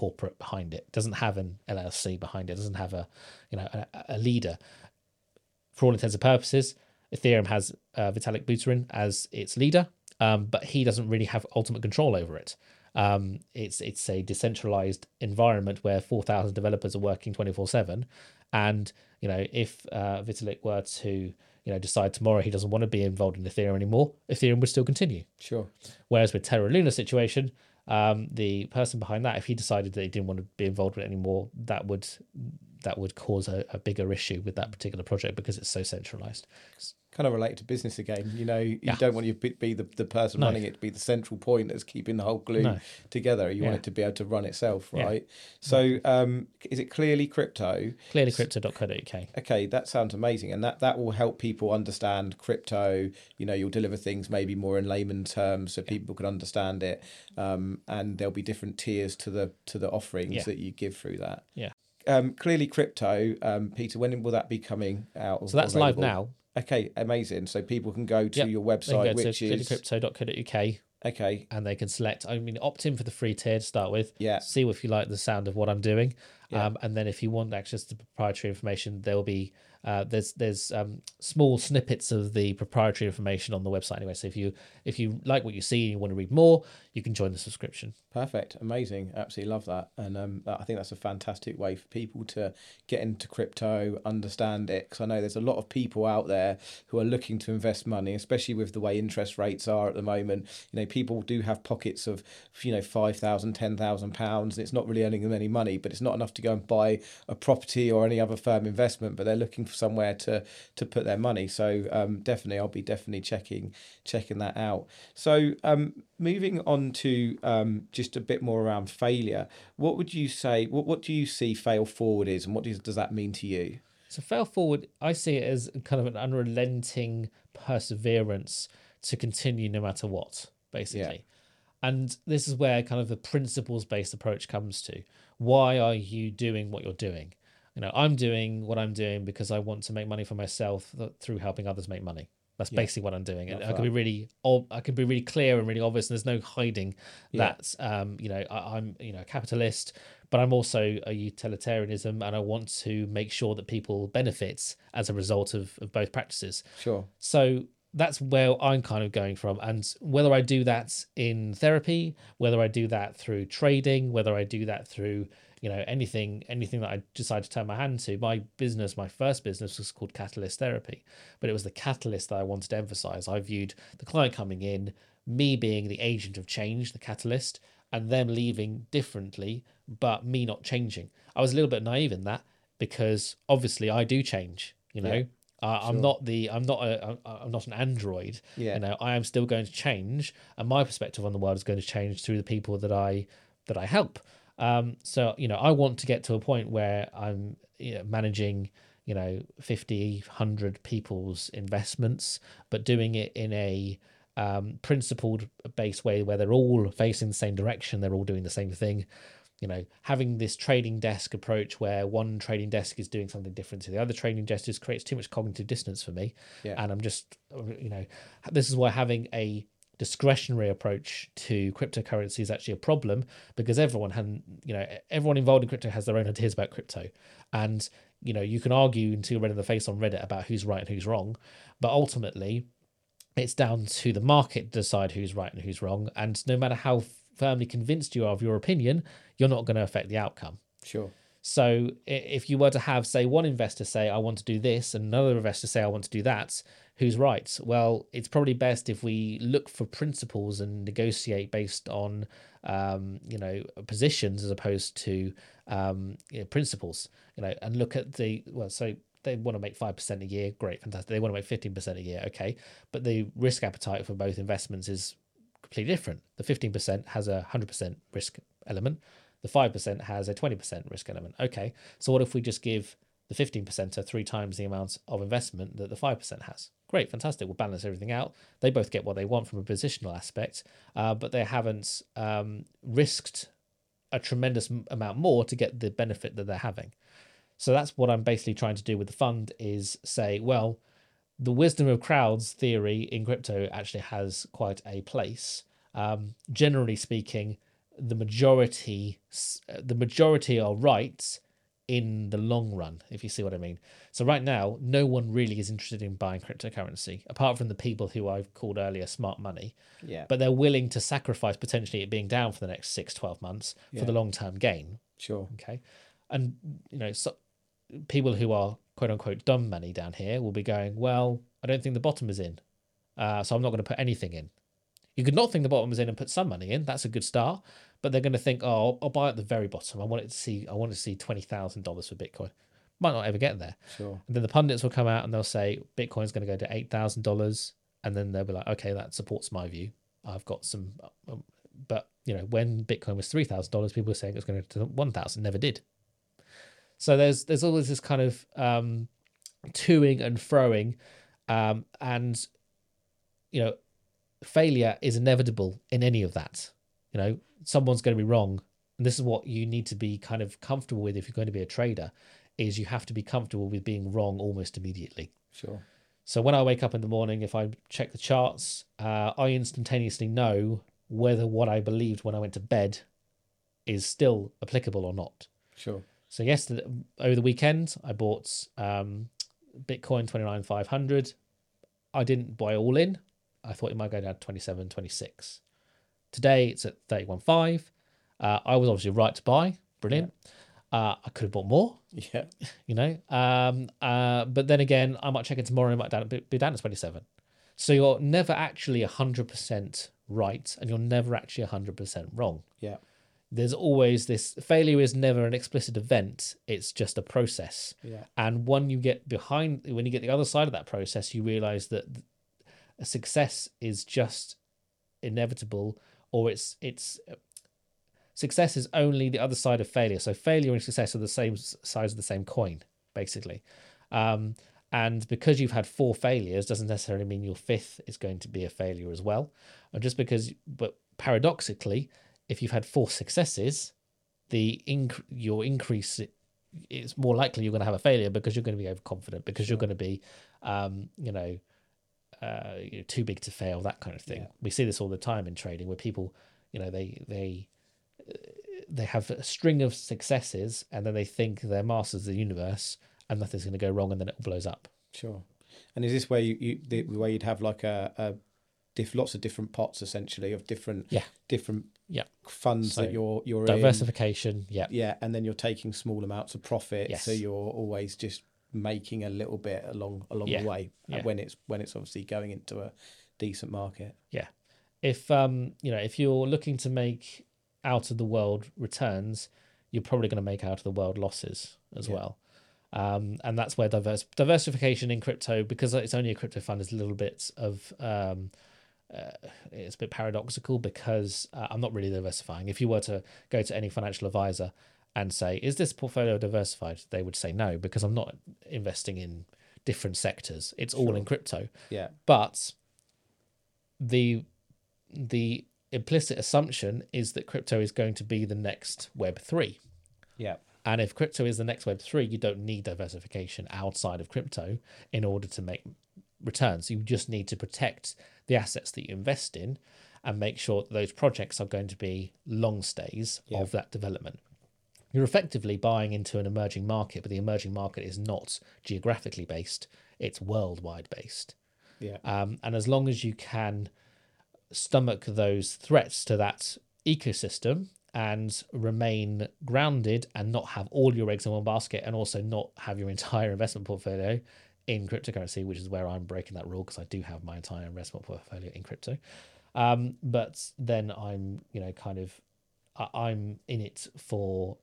corporate behind it, doesn't have an LLC behind it, doesn't have a you know a, a leader. For all intents and purposes, Ethereum has uh, Vitalik Buterin as its leader, um, but he doesn't really have ultimate control over it. Um, it's it's a decentralized environment where four thousand developers are working twenty four seven, and you know if uh, Vitalik were to you know decide tomorrow he doesn't want to be involved in Ethereum anymore, Ethereum would still continue. Sure. Whereas with Terra Luna situation, um, the person behind that, if he decided that he didn't want to be involved with it anymore, that would that would cause a, a bigger issue with that particular project because it's so centralized kind of related to business again. You know, you Yeah. don't want you to be the, the person No. running it to be the central point that's keeping the whole glue No. together. You Yeah. want it to be able to run itself, Yeah. right? So, um, is it clearly crypto? Clearly clearlycrypto.co.uk. Okay, that sounds amazing, and that that will help people understand crypto. You know, you'll deliver things maybe more in layman terms so people can understand it, um, and there'll be different tiers to the to the offerings Yeah. that you give through that. Yeah. Um, clearly, crypto, um, Peter. When will that be coming out? So that's live now. Okay, amazing. So people can go to Yep, your website, which to is clearlycrypto.co.uk okay. and they can select, I mean, opt in for the free tier to start with. Yeah. See if you like the sound of what I'm doing. Yeah. Um, and then if you want access to proprietary information, there'll be uh, there's there's um, small snippets of the proprietary information on the website anyway. So if you if you like what you see and you want to read more, you can join the subscription. Perfect, amazing, absolutely love that, and um, I think that's a fantastic way for people to get into crypto, understand it. Because I know there's a lot of people out there who are looking to invest money, especially with the way interest rates are at the moment. You know, people do have pockets of, you know, five thousand, ten thousand pounds, and it's not really earning them any money, but it's not enough to go and buy a property or any other firm investment. But they're looking somewhere to to put their money. So um, definitely, I'll be definitely checking checking that out. So um, moving on to um, just a bit more around failure. What would you say? What what do you see fail forward is, and what does does that mean to you? So fail forward, I see it as kind of an unrelenting perseverance to continue no matter what, basically. And this is where kind of the principles based approach comes to. Why are you doing what you're doing? You know, I'm doing what I'm doing because I want to make money for myself through helping others make money. That's basically what I'm doing. And I can be really, I can be really clear and really obvious, and there's no hiding Yeah. that. Um, you know, I, I'm, you know, a capitalist, but I'm also a utilitarianism, and I want to make sure that people benefits as a result of, of both practices. Sure. So that's where I'm kind of going from. And whether I do that in therapy, whether I do that through trading, whether I do that through, you know, anything, anything that I decided to turn my hand to, my business, my first business was called Catalyst Therapy, but it was the catalyst that I wanted to emphasize. I viewed the client coming in, me being the agent of change, the catalyst, and them leaving differently, but me not changing. I was a little bit naive in that because obviously I do change, you know. Yeah. Uh, I'm Sure. not the I'm not a I'm- I'm not an android. Yeah. You know, I am still going to change, and my perspective on the world is going to change through the people that I that I help. Um, so you know, I want to get to a point where I'm you know, managing you know 50 100 people's investments but doing it in a um, principled based way where they're all facing the same direction they're all doing the same thing you know, having this trading desk approach where one trading desk is doing something different to the other trading desk just creates too much cognitive dissonance for me. Yeah. And I'm just, you know, this is why having a discretionary approach to cryptocurrency is actually a problem because everyone had, you know, everyone involved in crypto has their own ideas about crypto. And, you know, you can argue until you're red in the face on Reddit about who's right and who's wrong. But ultimately, it's down to the market to decide who's right and who's wrong. And no matter how firmly convinced you are of your opinion, you're not going to affect the outcome. Sure. So if you were to have, say, one investor say, I want to do this, and another investor say, I want to do that, who's right? Well, it's probably best if we look for principles and negotiate based on, um, you know, positions as opposed to um, you know, principles, you know, and look at the, well, so they want to make 5% a year, great, fantastic. They want to make 15% a year, okay. But the risk appetite for both investments is completely different. The 15% has a 100% risk element. The 5% has a 20% risk element. Okay, so what if we just give the 15% to three times the amount of investment that the 5% has? Great, fantastic. We'll balance everything out. They both get what they want from a positional aspect, uh, but they haven't um, risked a tremendous amount more to get the benefit that they're having. So that's what I'm basically trying to do with the fund is say, well, the wisdom of crowds theory in crypto actually has quite a place. Um, generally speaking, the majority uh, the majority are right in the long run, if you see what I mean. So right now, no one really is interested in buying cryptocurrency, apart from the people who I've called earlier smart money. Yeah. But they're willing to sacrifice potentially it being down for the next six, 12 months Yeah. for the long term gain. Sure. Okay. And, you know, so people who are quote unquote dumb money down here will be going, well, I don't think the bottom is in. Uh, so I'm not going to put anything in. You could not think the bottom is in and put some money in. That's a good start. But they're going to think, oh, I'll, buy at the very bottom. I want it to see, I want to see $20,000 for Bitcoin. Might not ever get there. Sure. And then the pundits will come out and they'll say Bitcoin's going to go to eight thousand dollars, and then they'll be like, okay, that supports my view. I've got some, um, but you know, when Bitcoin was three thousand dollars, people were saying it was going to one thousand. Never did. So there's there's always this kind of um, toing and froing, um, and you know, failure is inevitable in any of that. You know, someone's going to be wrong, and this is what you need to be kind of comfortable with if you're going to be a trader is you have to be comfortable with being wrong almost immediately. Sure. So when I wake up in the morning, if I check the charts, uh, I instantaneously know whether what I believed when I went to bed is still applicable or not. Sure. So yesterday, over the weekend, I bought um, Bitcoin 29,500. I didn't buy all in. I thought it might go down to 27, 26. Today it's at 31.5. Uh, I was obviously right to buy. Brilliant. Uh, I could have bought more, Yeah. *laughs* you know. Um, uh, but then again, I might check it tomorrow. And it might down, be be down to 27. So you're never actually 100% right and you're never actually 100% wrong Yeah. there's always this failure is never an explicit event it's just a process Yeah. and when you get behind when you get the other side of that process you realize that a success is just inevitable or it's it's success is only the other side of failure. So failure and success are the same sides of the same coin basically. Um, and because you've had four failures doesn't necessarily mean your fifth is going to be a failure as well. And just because but paradoxically if you've had four successes the inc- your increase it's more likely you're going to have a failure because you're going to be overconfident because you're going to be um, you know uh, you know, too big to fail that kind of thing Yeah. we see this all the time in trading where people you know they they uh, they have a string of successes and then they think they're masters of the universe and nothing's going to go wrong and then it blows up Sure. And is this where you, you the where you'd have like a, a diff, lots of different pots essentially of different Yeah. different Yeah. funds So that you're you're in. diversification yeah Yeah, and then you're taking small amounts of profit, so you're always just making a little bit along along Yeah. the way uh, Yeah. when it's when it's obviously going into a decent market. Yeah. If um you know if you're looking to make out of the world returns you're probably going to make out of the world losses as Yeah. well um and that's where diverse diversification in crypto because it's only a crypto fund is a little bit of um uh, it's a bit paradoxical because uh, I'm not really diversifying. If you were to go to any financial advisor and say, "Is this portfolio diversified?" they would say no because I'm not investing in different sectors. It's all in crypto. Yeah, but the the implicit assumption is that crypto is going to be the next web 3 yeah, and if crypto is the next web 3 you don't need diversification outside of crypto in order to make returns. You just need to protect the assets that you invest in and make sure that those projects are going to be long stays Yeah. of that development you're effectively buying into an emerging market but the emerging market is not geographically based it's worldwide based yeah, um, and as long as you can stomach those threats to that ecosystem and remain grounded and not have all your eggs in one basket and also not have your entire *laughs* investment portfolio in cryptocurrency, which is where I'm breaking that rule because I do have my entire investment portfolio in crypto. Um, but then I'm, you know, kind of, I'm in it for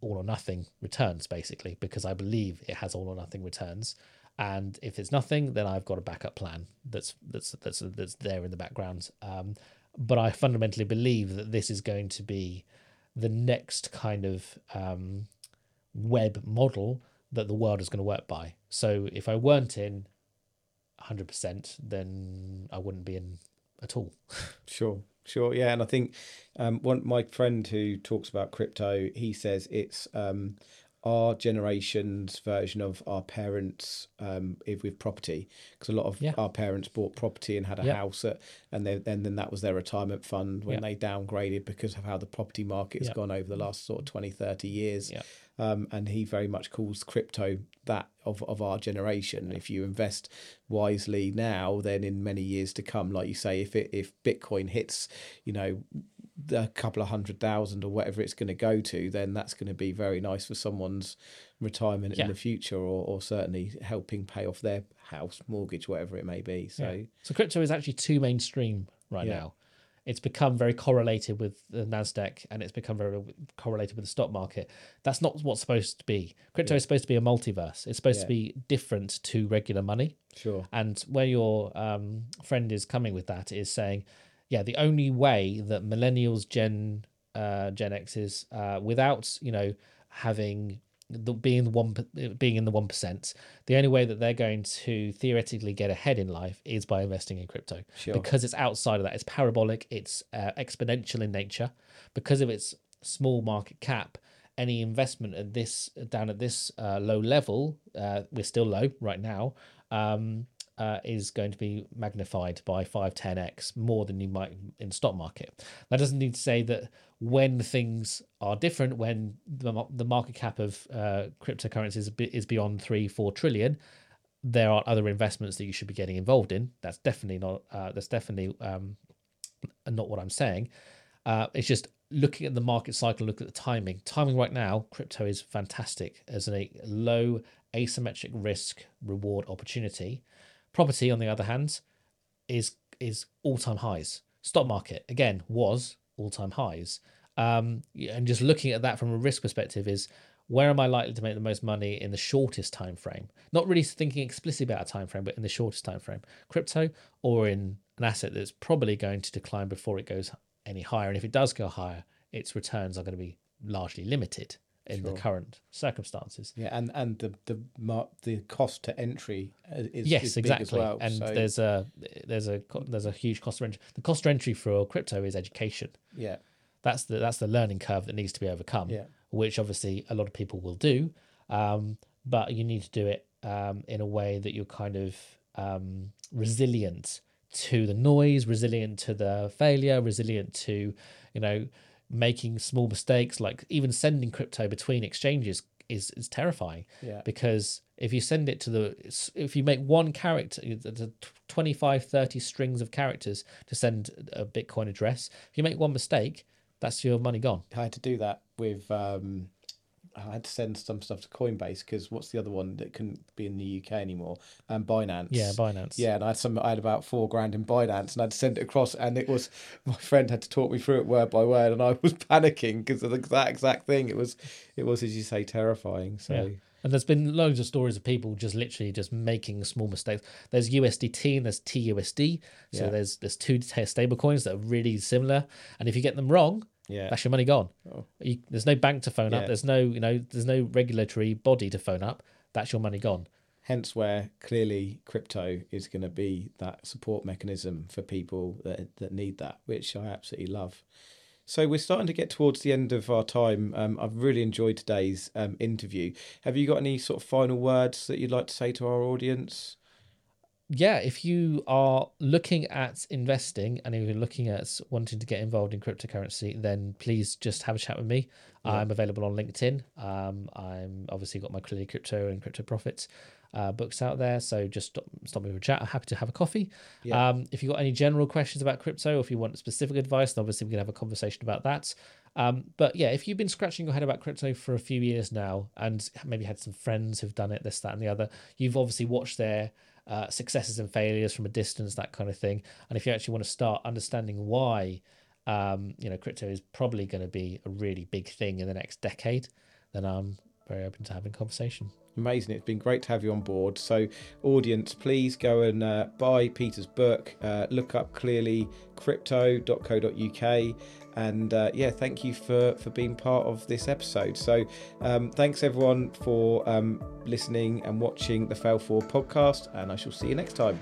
all or nothing returns basically because I believe it has all or nothing returns. And if it's nothing, then I've got a backup plan that's that's that's that's there in the background. Um, but I fundamentally believe that this is going to be the next kind of um, web model that the world is going to work by. So if I weren't in 100%, then I wouldn't be in at all. *laughs* sure. Sure, yeah, and I think um, one my friend who talks about crypto, he says it's um, our generation's version of our parents um, if with property because a lot of Yeah. our parents bought property and had a Yeah. house at, and then then then that was their retirement fund when Yeah. they downgraded because of how the property market has gone over the last sort of 20 30 years Yeah. Um, and he very much calls crypto that of, of our generation. If you invest wisely now, then in many years to come, like you say, if it if Bitcoin hits, you know, a couple of hundred thousand or whatever it's going to go to, then that's going to be very nice for someone's retirement Yeah. in the future, or, or certainly helping pay off their house mortgage, whatever it may be. So Yeah. So crypto is actually too mainstream right Yeah. now. It's become very correlated with the Nasdaq, and it's become very correlated with the stock market. That's not what's supposed to be. Crypto is supposed to be a multiverse. It's supposed to be different to regular money. sure, And where your um, friend is coming with that is saying, yeah, the only way that millennials, Gen uh, Gen X's, uh, without you know having the being the one being in the one percent, the only way that they're going to theoretically get ahead in life is by investing in crypto Sure. because it's outside of that. It's parabolic. It's uh, exponential in nature because of its small market cap. Any investment at this down at this uh, low level, uh, we're still low right now. Um, uh, is going to be magnified by 5 10x more than you might in stock market. That doesn't need to say that when things are different when the, the market cap of uh, cryptocurrencies is, beyond 3 4 trillion there are other investments that you should be getting involved in. That's definitely not uh, that's definitely um, not what i'm saying. Uh, it's just looking at the market cycle look at the timing. Timing right now crypto is fantastic as a low asymmetric risk reward opportunity Property, on the other hand, is is all time highs. Stock market again was all time highs. Um, and just looking at that from a risk perspective is where am I likely to make the most money in the shortest time frame? Not really thinking explicitly about a time frame, but in the shortest time frame, crypto or in an asset that's probably going to decline before it goes any higher. And if it does go higher, its returns are going to be largely limited in the current circumstances. yeah, and and the the mar- the cost to entry uh, is yes, is big exactly. as well. and so, there's a there's a there's a huge cost of entry. The cost of entry for crypto is education. yeah, That's the that's the learning curve that needs to be overcome. Yeah. Which obviously a lot of people will do, um, but you need to do it um, in a way that you're kind of um, resilient to the noise, resilient to the failure, resilient to you know making small mistakes. Like even sending crypto between exchanges is is terrifying yeah. because if you send it to the if you make one character the 25 30 strings of characters to send a bitcoin address if you make one mistake that's your money gone I had to do that with. Um, I had to send some stuff to Coinbase because what's the other one that couldn't be in the UK anymore? Um, Binance. yeah binance Yeah, and I had some. I had about four grand in Binance, and I'd send it across, and it was my friend had to talk me through it word by word, and I was *laughs* panicking because of the that exact thing. It was, it was as you say, terrifying. So Yeah. And there's been loads of stories of people just literally just making small mistakes. There's USDT and there's TUSD. So Yeah. there's there's two stable coins that are really similar. And if you get them wrong, yeah, that's your money gone. Oh. You, there's no bank to phone Yeah. up. There's no you know there's no regulatory body to phone up. That's your money gone. hence where clearly crypto is going to be that support mechanism for people that that need that, which I absolutely love. So we're starting to get towards the end of our time. Um, I've really enjoyed today's um, interview. Have you got any sort of final words that you'd like to say to our audience? Yeah, if you are looking at investing and if you're looking at wanting to get involved in cryptocurrency, then please just have a chat with me. I'm available on LinkedIn. Um, I'm obviously got my Clearly Crypto and Crypto Profits uh, books out there. So just stop, stop me for a chat. I'm happy to have a coffee. Yeah. Um, if you've got any general questions about crypto, or if you want specific advice, then obviously we can have a conversation about that. Um, but yeah, if you've been scratching your head about crypto for a few years now and maybe had some friends who've done it, this, that, and the other, you've obviously watched their uh, successes and failures from a distance, that kind of thing. And if you actually want to start understanding why, um, you know, crypto is probably going to be a really big thing in the next decade, then I'm very open to having conversation. Amazing. It's been great to have you on board. So, audience, please go and uh, buy Peter's book. Uh, look up clearly crypto.co.uk. And uh, yeah, thank you for, for being part of this episode. So, um, thanks everyone for um, listening and watching the Fail Forward podcast. And I shall see you next time.